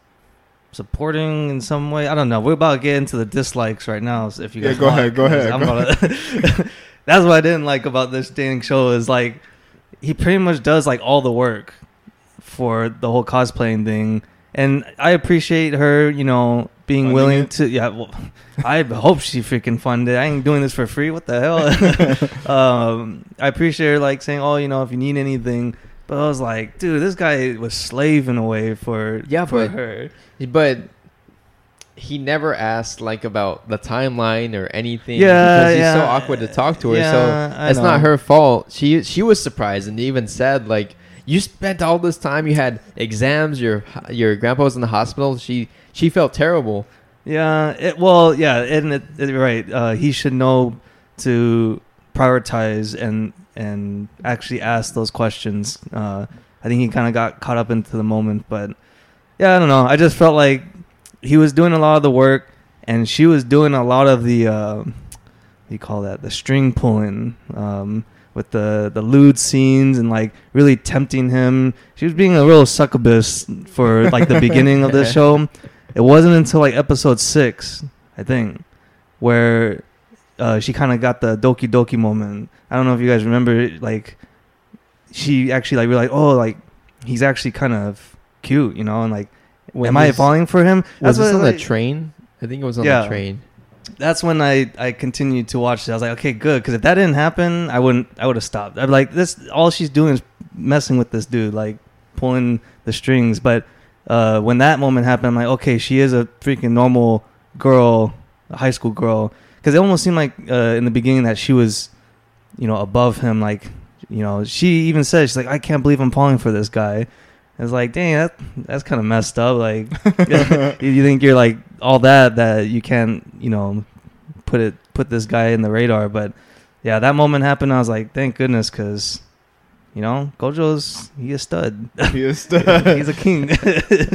supporting in some way. I don't know. We're about to get into the dislikes right now. So if you Yeah, go want, ahead, go ahead, go gonna- That's what I didn't like about this dang show is like he pretty much does like all the work for the whole cosplaying thing, and I appreciate her, you know, being Funding willing it? to. Yeah, well, I hope she freaking funded. I ain't doing this for free. What the hell? um, I appreciate her like saying, "Oh, you know, if you need anything." But I was like, dude, this guy was slaving away for Yeah, for but- her. but he never asked like about the timeline or anything. Yeah, because he's so awkward to talk to her. Yeah, so I it's not her fault. She she was surprised and even said like, "You spent all this time. You had exams. Your your grandpa was in the hospital. She she felt terrible. Yeah, it, well, yeah, and it, it, right. Uh, he should know to prioritize and and actually ask those questions. Uh, I think he kind of got caught up into the moment, but yeah, I don't know. I just felt like he was doing a lot of the work, and she was doing a lot of the uh, you call that the string pulling um, with the the lewd scenes and like really tempting him. She was being a real succubus for like the beginning of the show. It wasn't until like episode six, I think, where uh, she kind of got the Doki Doki moment. I don't know if you guys remember, like she actually like realized, oh, like he's actually kind of cute, you know, and like, When am I falling for him? Was this on like- the train? I think it was on Yeah. the train. that's when I I continued to watch it. I was like, okay, good, because if that didn't happen, I wouldn't. I would have stopped. I'm like, this. All she's doing is messing with this dude, like pulling the strings. But uh, when that moment happened, I'm like, okay, she is a freaking normal girl, a high school girl. Because it almost seemed like uh, in the beginning that she was, you know, above him. Like, you know, she even said she's like, I can't believe I'm falling for this guy. It's like, dang, that that's kind of messed up. Like, you you think you're like all that that you can't, you know, put it put this guy in the radar. But yeah, that moment happened. I was like, thank goodness, because you know, Gojo's he a stud. He is He's a king.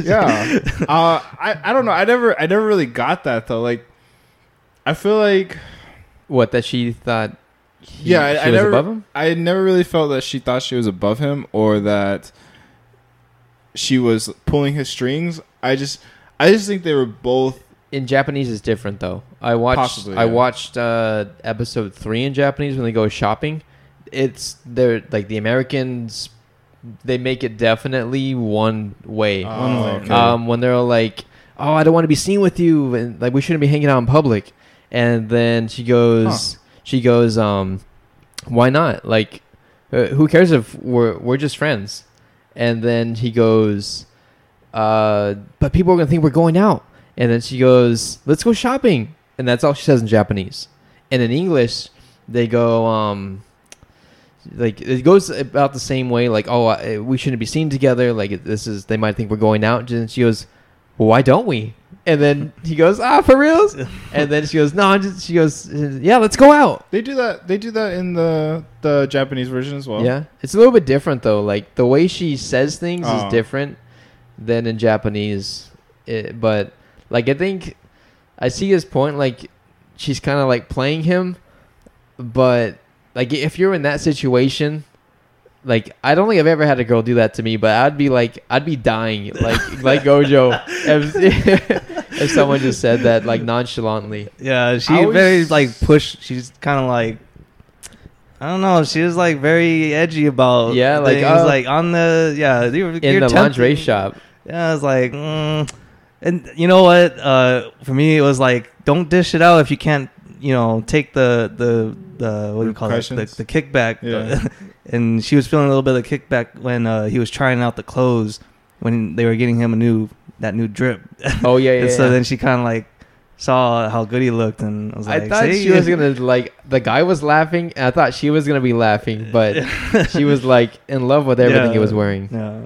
yeah. Uh, I I don't know. I never I never really got that though. Like, I feel like What that she thought? he- Yeah, I- I was never- above him. I never really felt that she thought she was above him or that she was pulling his strings. I just I just think they were both In Japanese, is different though. I watched. Possibly, I yeah. watched uh, episode three in Japanese when they go shopping. It's they're like the Americans. They make it definitely one way. One way, okay. um, when they're like, "Oh, I don't want to be seen with you," and like we shouldn't be hanging out in public. And then she goes, she goes, um, "Why not? Like, uh, who cares if we're we're just friends?" And then he goes, uh, "But people are gonna think we're going out." And then she goes, "Let's go shopping," and that's all she says in Japanese. And in English, they go, um, like it goes about the same way. Like, oh, uh, we shouldn't be seen together. Like this is they might think we're going out. And she goes, well, why don't we? And then he goes, ah, for reals? And then she goes, no, I'm just, she goes, yeah, let's go out. they do that they do that in the the Japanese version as well. yeah, it's a little bit different though. Like the way she says things Oh. is different than in Japanese. It, but like I think I see his point. Like she's kind of like playing him, but like if you're in that situation. Like I don't think I've ever had a girl do that to me, but I'd be like I'd be dying like like Gojo if, if someone just said that like nonchalantly. yeah, she I always- very like push. She's kind of like. I don't know. She was like very edgy about Yeah, like, things, uh, like on the yeah you were- in you're the lingerie shop. Yeah, I was like, mm. and you know what? Uh, for me, it was like, don't dish it out if you can't, you know, take the the the what do you call it, the, the kickback. Yeah. and she was feeling a little bit of kickback when uh, he was trying out the clothes when they were getting him a new that new drip. Oh yeah, yeah. and so yeah. then she kind of like saw how good he looked, and I was I thought "See?" she was gonna like the guy was laughing, and I thought she was gonna be laughing, but she was like in love with everything he was wearing. Yeah.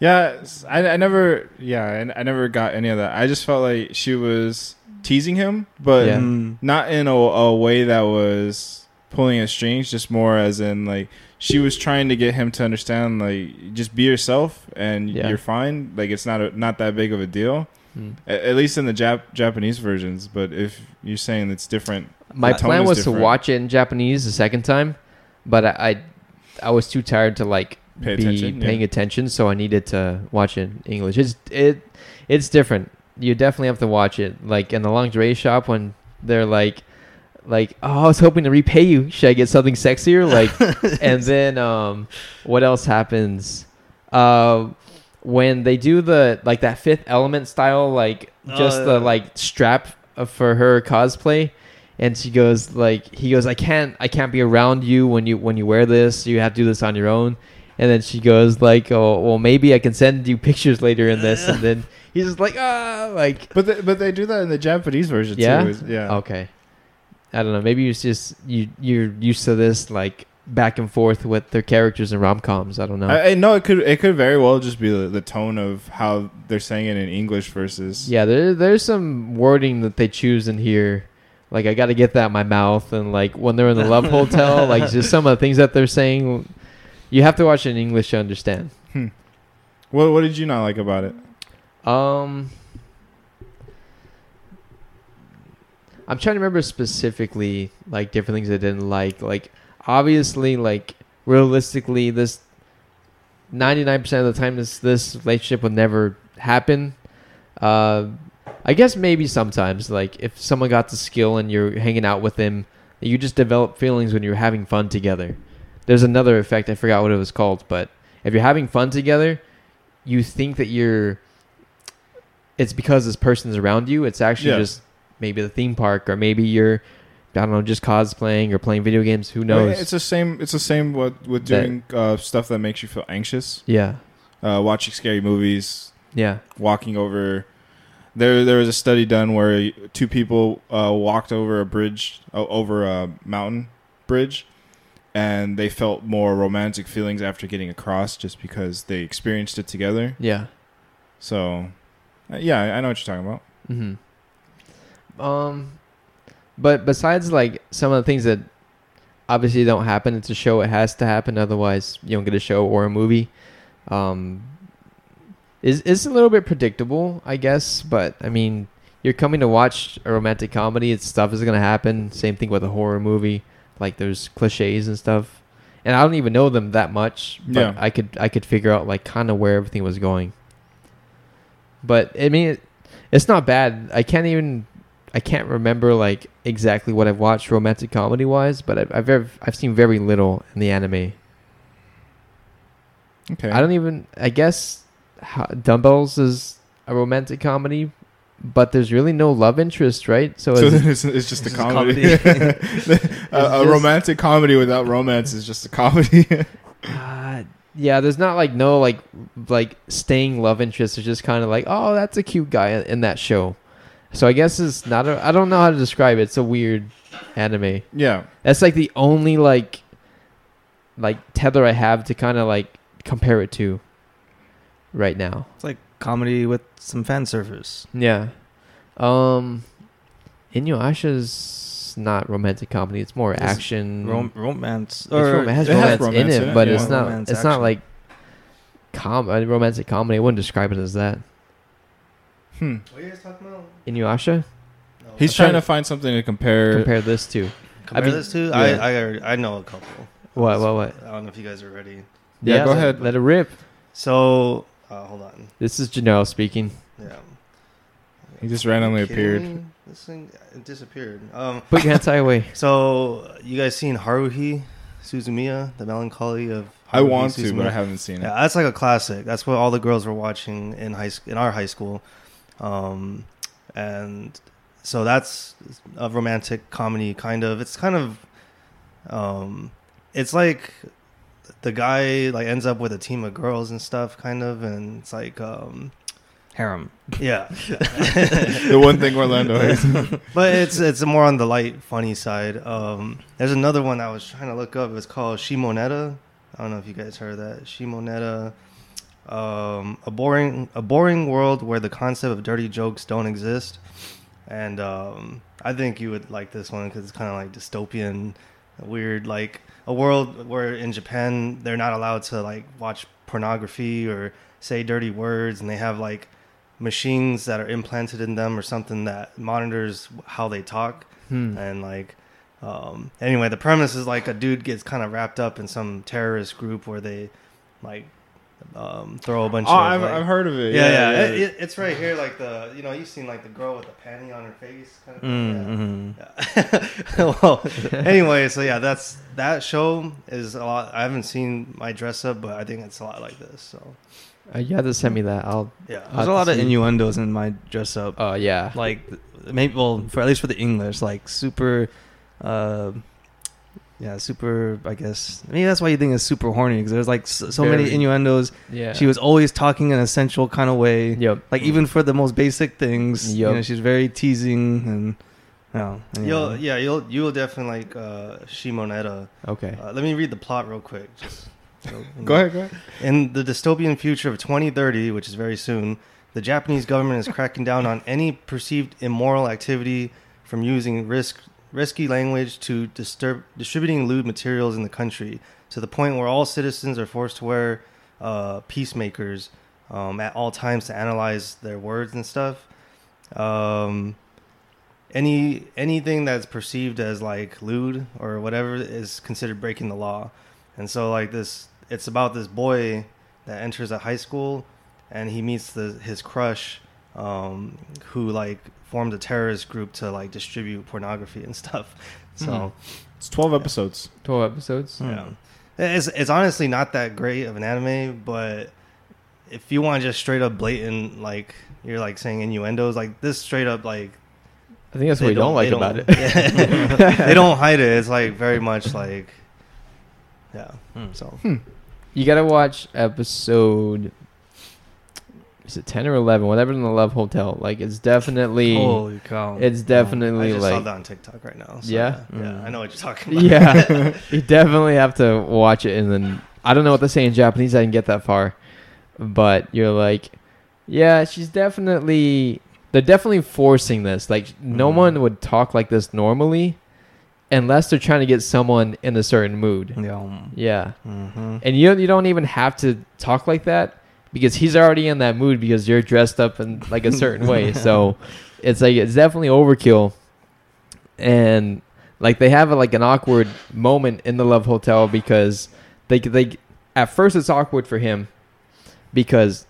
Yeah, s- I, I never, yeah, I, I never got any of that. I just felt like she was teasing him, but Yeah. Mm. not in a, a way that was pulling at strings. Just more as in like she was trying to get him to understand, like just be yourself and Yeah. you're fine. Like it's not a, not that big of a deal. Hmm. A- At, least in the Jap- Japanese versions. But if you're saying it's different, My plan was different. to watch it in Japanese the second time, but I I, I was too tired to like Pay be attention, paying yeah. attention, so I needed to watch it in English. It's it it's different. You definitely have to watch it. Like in the lingerie shop when they're like like oh I was hoping to repay you. Should I get something sexier? Like and then um what else happens? Uh when they do the like that fifth element style like just Oh, the like strap uh, for her cosplay and she goes like he goes I can't I can't be around you when you when you wear this you have to do this on your own and then she goes like oh well maybe I can send you pictures later in this and then he's just like ah like but they, but they do that in the Japanese version Yeah? too. is- yeah. okay I don't know maybe it's just you you're used to this like back and forth with their characters in rom-coms I don't know I, I know it could it could very well just be the, the tone of how they're saying it in English versus Yeah, there there's some wording that they choose in here. Like I got to get that in my mouth, and like when they're in the love hotel, like just some of the things that they're saying, you have to watch it in English to understand. What what did you not like about it? Um, I'm trying to remember specifically like different things I didn't like. Like obviously, like realistically, this 99% of the time this this relationship would never happen. Uh, I guess maybe sometimes like if someone got the skill and you're hanging out with them, you just develop feelings when you're having fun together. There's another effect I forgot what it was called, but if you're having fun together, you think that you're it's because this person's around you. It's actually Yeah. just maybe the theme park or maybe you're I don't know, just cosplaying or playing video games. Who knows? It's the same. It's the same with with That- doing uh, stuff that makes you feel anxious. yeah, Uh, watching scary movies, yeah, walking over. There, there was a study done where two people uh, walked over a bridge, over a mountain bridge, and they felt more romantic feelings after getting across, just because they experienced it together. yeah. So, uh, yeah, I I know what you're talking about. Mm-hmm. Um, but besides like some of the things that obviously don't happen, it's a show. It has to happen, otherwise you don't get a show or a movie. Um, is it's a little bit predictable, I guess. But I mean, you're coming to watch a romantic comedy. It's stuff is gonna happen. Same thing with a horror movie. Like there's cliches and stuff, and I don't even know them that much. But Yeah. I could I could figure out like kind of where everything was going. But I mean, it, it's not bad. I can't even I can't remember like exactly what I've watched romantic comedy wise, but I've I've, ev- I've seen very little in the anime. Okay. I don't even. I guess how, Dumbbells is a romantic comedy, but there's really no love interest, right? So, so is it's, it's just a It's just comedy. a, a just- romantic comedy without romance is just a comedy. uh, yeah, there's not like no like like staying love interest. It's just kind of like, oh, that's a cute guy in- in that show. So I guess it's not. A, I don't know how to describe it. It's a weird anime. yeah. That's like the only like like tether I have to kind of like compare it to right now. It's like comedy with some fan service. Yeah. Um Inuyasha's not romantic comedy. It's more It's action. Rom- romance. It's rom- it has it has romance, romance in in it, it, but yeah. it's not Romance it's not like com a romantic comedy. I wouldn't describe it as that. Hmm. What are you guys talking about? Inuyasha? He's trying trying to find something to compare. Compare this to. Compare mean, this to? yeah. I, I already- I know a couple. What what what? I don't know if you guys are ready. Yeah, go ahead. Let it rip. So, uh, hold on. This is Janelle speaking. Yeah. He just randomly kidding appeared. me? This thing it disappeared. Um, Put your hentai away. so you guys seen Haruhi Suzumiya, the melancholy of? I Haruhi want to, but Suzumiya? I haven't seen it. Yeah, that's like a classic. That's what all the girls were watching in high sc- in our high school, um, and so that's a romantic comedy kind of. It's kind of, um, it's like the guy like ends up with a team of girls and stuff, kind of, and it's like, um, harem. Yeah, the one thing Orlando hates. but it's it's more on the light, funny side. Um, there's another one I was trying to look up. It's called Shimonetta. I don't know if you guys heard of that. Shimonetta. Um, a boring a boring world where the concept of dirty jokes don't exist, and um, I think you would like this one because it's kind of like dystopian, weird, like a world where in Japan they're not allowed to like watch pornography or say dirty words, and they have like machines that are implanted in them or something that monitors how they talk Hmm. and like um anyway the premise is like a dude gets kind of wrapped up in some terrorist group where they like um throw a bunch Oh, of I've, like- I've heard of it. yeah, Yeah, yeah, yeah. It, it, it's right here like the you know you've seen like the girl with the panty on her face kind of thing. Mm-hmm. Yeah. well, anyway, so yeah, that's that show is a lot. I haven't seen my dress up, but I think it's a lot like this. So Uh, you have to send me that. I'll. yeah, I'll there's a lot of innuendos in my dress up. Oh yeah. like maybe well for at least for the English, like super, uh, yeah, super. I guess maybe that's why you think it's super horny because there's like so, so many innuendos. Yeah. She was always talking in a sensual kind of way. Yep. Like even for the most basic things, you know, she's very teasing and. Oh, You'll Mm-hmm. yeah you'll you'll definitely like uh, Shimonetta. Okay. Uh, let me read the plot real quick. Just so- Go ahead, go ahead. In the dystopian future of 2030, which is very soon, the Japanese government is cracking down on any perceived immoral activity from using risk, risky language to disturb, distributing lewd materials in the country to the point where all citizens are forced to wear uh, peacemakers um, at all times to analyze their words and stuff. Um, any anything that's perceived as like lewd or whatever is considered breaking the law. And so like this it's about this boy that enters a high school and he meets the his crush um, who like formed a terrorist group to like distribute pornography and stuff. So Mhm. It's twelve episodes. Twelve episodes. yeah, it's it's honestly not that great of an anime, but if you want just straight up blatant like you're like saying innuendos, like this straight up like I think that's they what you don't, like they about it. Yeah. they don't hide it. It's like very much like yeah. Hmm. So You gotta watch episode. Is it ten or eleven? Whatever in the Love Hotel. Like it's definitely. holy cow, It's definitely I just saw like. that on TikTok right now. so Yeah? yeah, Mm. I know what you're talking about. Yeah, you definitely have to watch it, and then I don't know what they say in Japanese. I didn't get that far, but you're like, yeah, she's definitely. They're definitely forcing this. Like no Mhm. one would talk like this normally, unless they're trying to get someone in a certain mood. yeah. Yeah. mhm. And you you don't even have to talk like that because he's already in that mood because you're dressed up in like a certain way. So it's like it's definitely overkill. And like they have a, like an awkward moment in the Love Hotel because they they at first it's awkward for him because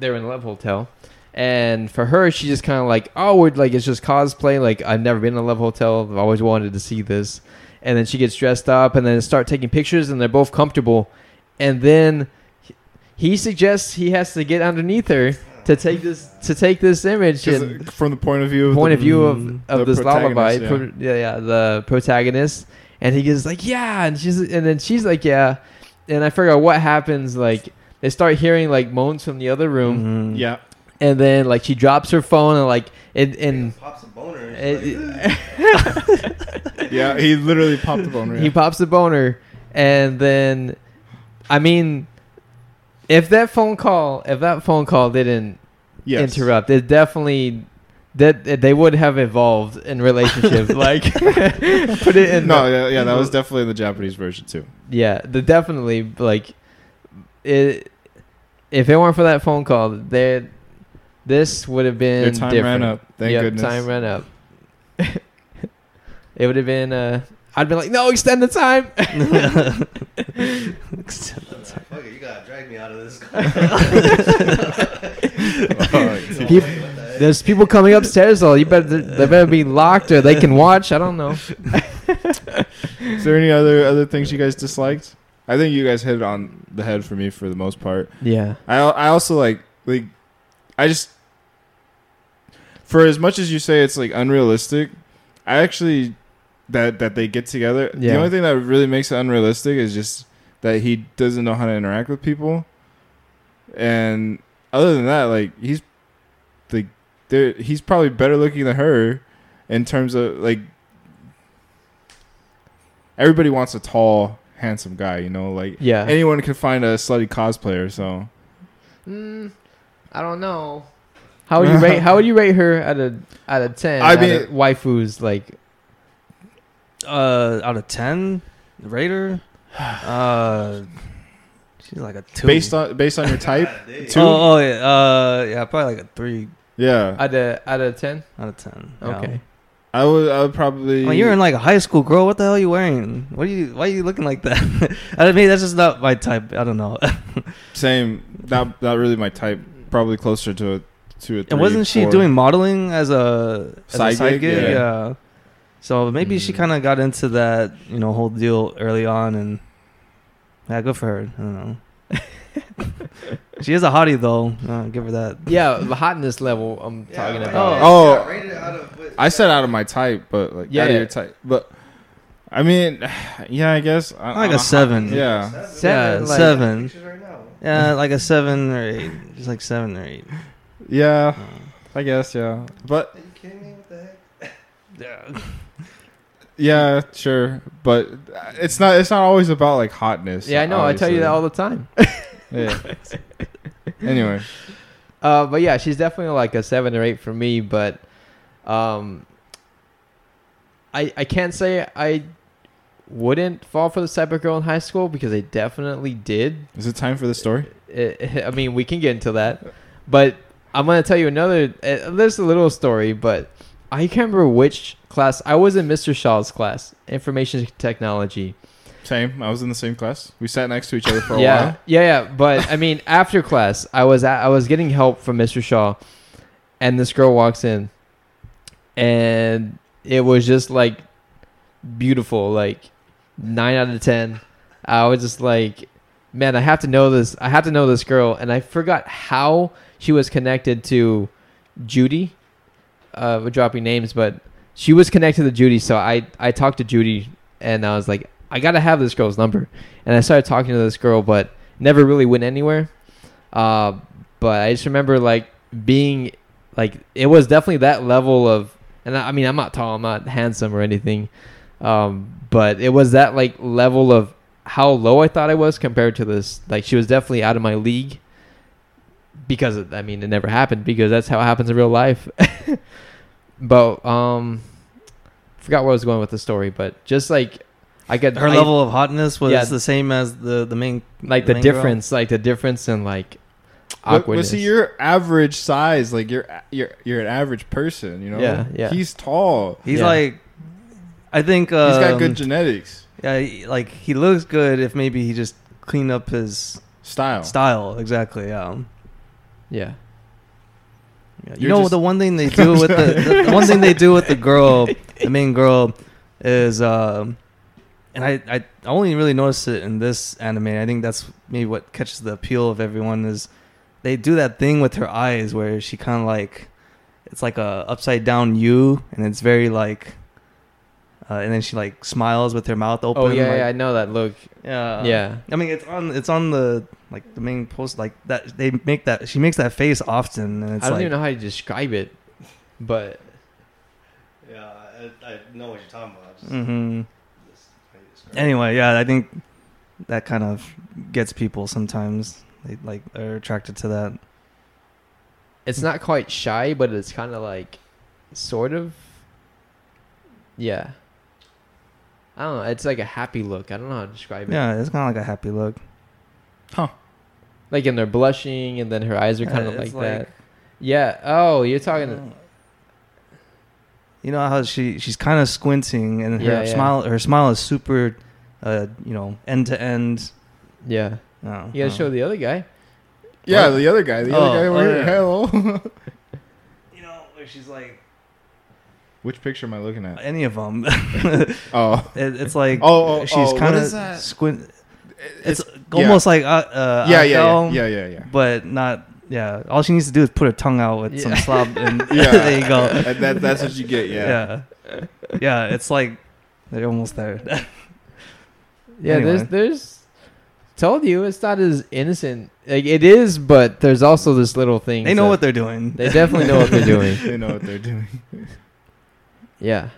they're in Love Hotel. And for her, she just kind of like, oh, we're like, it's just cosplay. Like, I've never been in a Love Hotel. I've always wanted to see this and then she gets dressed up and then start taking pictures and they're both comfortable and then he- he suggests he has to get underneath her to take this to take this image and uh, from the point of view of point the, of view of, Mm, of the this lullaby protagonist, pro- yeah. yeah the protagonist and he gets like yeah and she's and then she's like yeah and i forgot what happens like they start hearing like moans from the other room Mhm. yeah, and then like she drops her phone and like it and pops a boner. it, yeah. He literally popped the bone. he pops the boner and then i mean if that phone call if that phone call didn't yes. interrupt it definitely that they would have evolved in relationships like put it in No, yeah, yeah, that was definitely in the Japanese version too. yeah the definitely like it if it weren't for that phone call there this would have been Your time different. ran up. Thank Yep, goodness. time ran up it would have been uh i'd be like no extend the time extend the time. Fuck it, you gotta drag me out of this. Peop- There's people coming upstairs though. You better they better be locked or they can watch. I don't know. Is there any other other things you guys disliked? I think you guys hit it on the head for me for the most part. Yeah. I I also like like I just for as much as you say it's like unrealistic, I actually that that they get together. The only thing that really makes it unrealistic is just that he doesn't know how to interact with people. And other than that, like he's like there he's probably better looking than her in terms of like everybody wants a tall, handsome guy, you know, like Yeah. anyone can find a slutty cosplayer, so Mm, I don't know. How would you rate? How would you rate her out of out of ten? I out mean- of waifus like Uh, out of ten, Raider. Uh, she's like a two. based on based on your type. Two? Oh, oh yeah. Uh, yeah, probably like a three Yeah, out of out of ten. out of ten. yeah. Okay. I would. I would probably. I mean, you're in like a high school girl. What the hell are you wearing? What are you? Why are you looking like that? I mean, that's just not my type. I don't know. same. Not not really my type. Probably closer to a to a. Three, and wasn't she four. doing modeling as a as Side a side gig? gig? Yeah. Yeah. So maybe she Mm. kind of got into that, you know, whole deal early on, and yeah, good for her. I don't know. she is a hottie though. Uh, give her that. Yeah, the hotness level I'm talking right. about. Oh. I said out of my type, but like Yeah, out of your type. But I mean, yeah, I guess I, Like I'm a seven. Yeah, Seven, yeah, like- seven. Yeah, like a seven or eight. Just like seven or eight. yeah. Uh, I guess yeah. But Yeah. yeah, sure. But it's not. It's not always about like hotness. Yeah, I know. I tell you that all the time. Yeah. anyway, Uh, but yeah, she's definitely like a seven or eight for me. But um, I I can't say I wouldn't fall for this type of girl in high school because I definitely did. is it time for the story? I I mean, we can get into that, but I'm gonna tell you another. Uh, there's a little story, but I can't remember which class. I was in Mr. Shaw's class, information technology. Same. I was in the same class. We sat next to each other for a yeah, while. yeah, yeah. But I mean, after class, I was at, I was getting help from Mr. Shaw, and this girl walks in, and it was just like beautiful, like nine out of ten. I was just like, man, I have to know this. I have to know this girl, and I forgot how she was connected to Judy. Uh, we're dropping names, but she was connected to Judy. So I I talked to Judy, and I was like, I gotta have this girl's number, and I started talking to this girl, but never really went anywhere. Uh, but I just remember like being like it was definitely that level of, and I, I mean I'm not tall, I'm not handsome or anything, um, but it was that like level of how low I thought I was compared to this. Like she was definitely out of my league because of, I mean it never happened because that's how it happens in real life. but um, forgot where I was going with the story, but just like I get Her I- level of hotness was Yeah. the same as the the main. like the main girl? difference, like the difference in like But, but awkwardness. see, you're average size. Like you're you're you're an average person. You know. Yeah, yeah. He's tall. He's Yeah. like, I think He's got um, good genetics. Yeah, like he looks good if maybe he just cleaned up his Style. style. Exactly. Yeah. Yeah, Yeah, You know just- the one thing they do with the, the one thing they do with the girl, the main girl, is um, and I I only really noticed it in this anime. I think that's maybe what catches the appeal of everyone is they do that thing with her eyes where she kind of like it's like a upside down U, and it's very like. Uh, and then she like smiles with her mouth open. oh yeah, like- yeah, I know that look. yeah. yeah, I mean, it's on it's on the like the main post like that. They make that she makes that face often, and it's I don't like even know how to describe it, but Yeah, I, I know what you're talking about. Just, hmm just how you describe it. Anyway, yeah, I think that kind of gets people sometimes. They like are attracted to that. it's not quite shy, but it's kind of like, sort of. Yeah. I don't know. It's like a happy look. I don't know how to describe it. Yeah, it's kind of like a happy look. Huh. Like, and they're blushing, and then her eyes are kind Yeah, of like, it's that. Yeah. Oh, you're talking. You know how she she's kind of squinting, and her Yeah, yeah. smile her smile is super, uh, you know, end to end. Yeah. Oh, You gotta oh. show the other guy. Yeah, What? the other guy. The Oh, other guy over oh, here. yeah. Hello. You know, where she's like Which picture am I looking at? any of them. Oh, It, it's like Oh, oh, she's oh, kind of squint. It's, yeah. almost like uh, uh, yeah, yeah, Ahegao, yeah, yeah, yeah, yeah. but not. Yeah, all she needs to do is put her tongue out with some Yeah. slob, and Yeah. there you go. And that, that's what you get. Yeah. yeah, yeah. It's like they're almost there. Yeah, Anyway. there's there's told you it's not as innocent. Like it is, but there's also this little thing. they know what they're doing. They definitely know what they're doing. they know what they're doing. Yeah.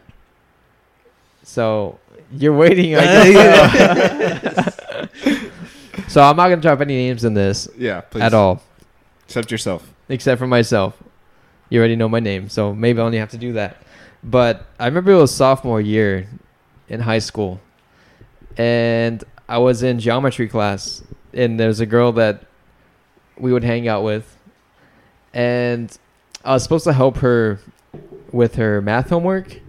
So you're waiting. I Uh, guess. so I'm not gonna drop any names in this Yeah, please. at all, Except yourself. except for myself. You already know my name, so maybe I only have to do that. But I remember it was sophomore year in high school, and I was in geometry class, and there's a girl that we would hang out with, and I was supposed to help her with her math homework,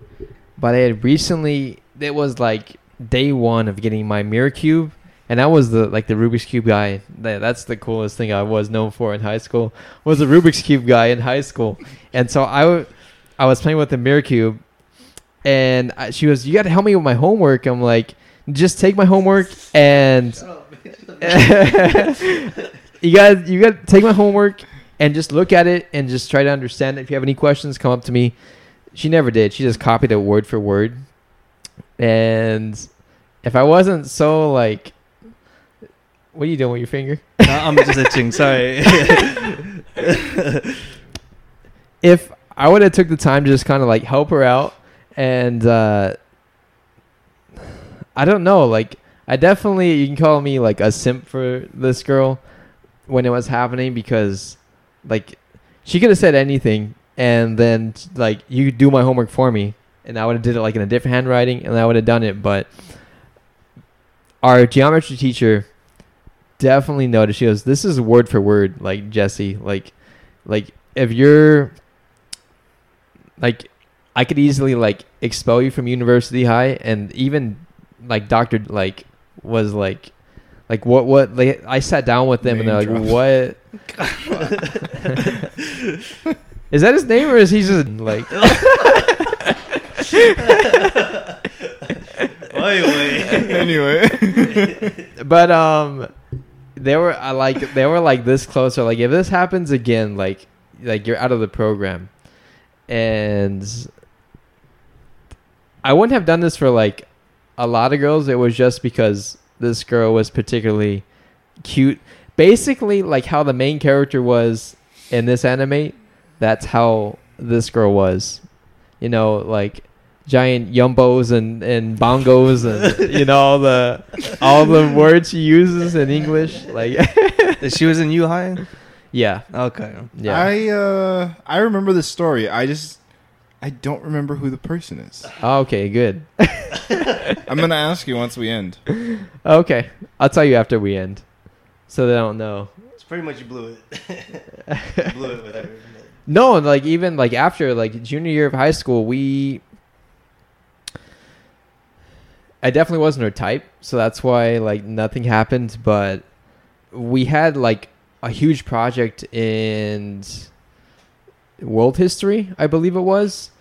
but I had recently it was like day one of getting my mirror cube, and I was the like the Rubik's cube guy. That's the coolest thing I was known for in high school was the Rubik's cube guy in high school, and so I w- I was playing with the mirror cube, and I, she was, "You got to help me with my homework." I'm like, "Just take my homework and." you got you got to take my homework and just look at it and just try to understand it. If you have any questions, come up to me. She never did. She just copied it word for word. And if I wasn't so like, what are you doing with your finger? No, I'm just itching. Sorry. if I would have took the time to just kind of like help her out and uh I don't know, like I definitely you can call me like a simp for this girl when it was happening because like she could have said anything and then like you do my homework for me and I would have did it like in a different handwriting and I would have done it but our geometry teacher definitely noticed she goes this is word for word like Jesse like like if you're like I could easily like expel you from University High, and even like Doctor like was like, like what what like I sat down with them and they're Name like, what? is that his name or is he just like? Wait, wait. anyway, but um, they were I like they were like this close. Or like if this happens again, like like you're out of the program, and I wouldn't have done this for like a lot of girls. It was just because this girl was particularly cute. Basically, like how the main character was in this anime, that's how this girl was. You know, like giant yumbos and, and bongos and you know all the all the words she uses in English. Like she was in U High. yeah, Okay. yeah. I uh I remember the story. I just I don't remember who the person is. okay, good. I'm gonna ask you once we end. Okay, I'll tell you after we end, so they don't know. It's pretty much you blew it. You blew it with everything. No, and like even like after like junior year of high school, we I definitely wasn't her type, so that's why like nothing happened, but we had like a huge project in world history, I believe it was.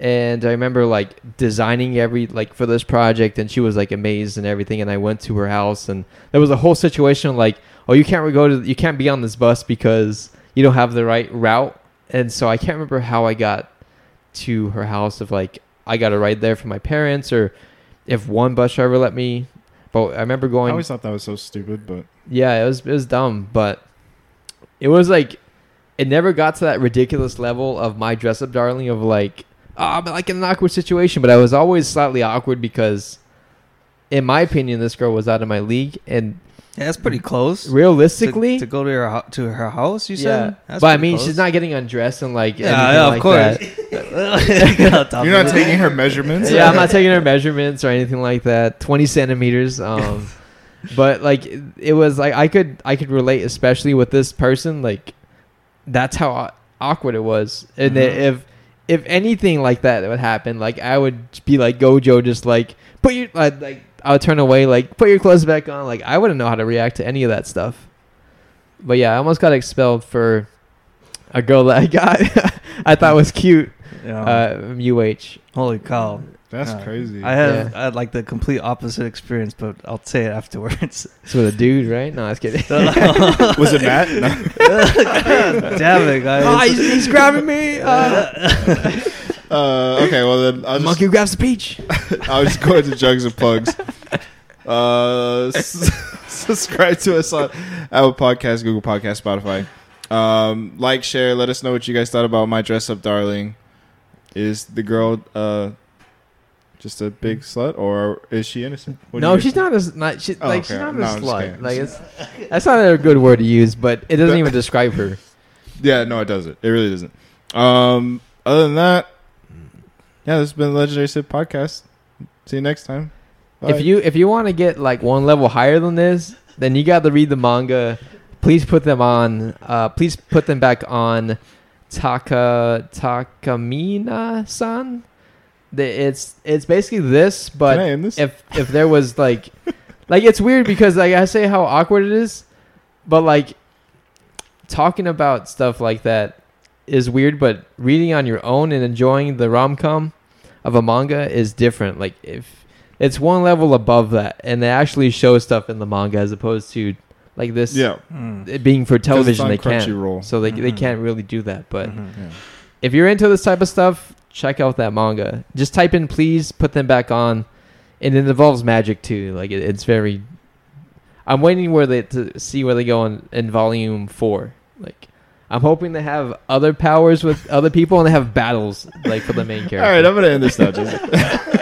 And I remember like designing every like for this project and she was like amazed and everything and I went to her house and there was a whole situation like, oh you can't go to you can't be on this bus because you don't have the right route and so I can't remember how I got to her house. If like I got a ride there from my parents, or if one bus driver let me. But I remember going. I always thought that was so stupid, but yeah, it was it was dumb, but it was like it never got to that ridiculous level of my dress up darling of like ah, oh, I'm like in an awkward situation, but I was always slightly awkward because, in my opinion, this girl was out of my league, and Yeah, that's pretty close. realistically, to, to go to her hou- to her house, you yeah. said. That's but I pretty mean, close. she's not getting undressed and like Yeah, anything yeah, of like course. that. you're not taking her measurements. yeah, I'm not taking her measurements or anything like that. Twenty centimeters. Um, but like it, it was like I could I could relate, especially with this person. Like that's how awkward it was, and Mhm. if if anything like that would happen, like I would be like Gojo, just like put your like, like I would turn away, like put your clothes back on. Like I wouldn't know how to react to any of that stuff. But yeah, I almost got expelled for a girl that I got I thought was cute. Yeah. Uh, UH. Holy cow! That's Yeah. crazy. I have Yeah. I had like the complete opposite experience, but I'll say it afterwards. It's with a dude, right? No, I was kidding. was it Matt? No. Damn it, guys! oh, he's, he's grabbing me. Uh, Uh, okay, well then I'll just monkey grabs the peach. I'll just go into jugs and plugs. Uh, s- subscribe to us on Apple Podcast, Google Podcast, Spotify. Um, like, share. Let us know what you guys thought about my dress up, darling. Is the girl uh just a big slut, or is she innocent? What no, she's not as not. She, Oh, like okay. she's not No, a I'm just slut. kidding. Like it's that's not a good word to use, but it doesn't even describe her. Yeah, no, it doesn't. It really doesn't. Um, other than that, yeah, this has been the Legendary Sip podcast. See you next time. Bye. If you if you want to get like one level higher than this, then you got to read the manga. Please put them on. Uh, please put them back on Taka Takamine-san. The, it's it's basically this, but Can I end this? if if there was like like it's weird because like I say how awkward it is, but like talking about stuff like that is weird, but reading on your own and enjoying the rom com of a manga is different. Like if it's one level above that, and they actually show stuff in the manga as opposed to like this. yeah, Mm. it being for television, they can't. Crunchyroll. So they they Mhm. can't really do that, but Mhm. yeah. if you're into this type of stuff, check out that manga. Just type in please, put them back on, and it involves magic too. Like it, it's very. I'm waiting where they to see where they go in, in volume four. Like I'm hoping they have other powers with other people and they have battles like for the main character. All right, I'm gonna end this now, Joseph.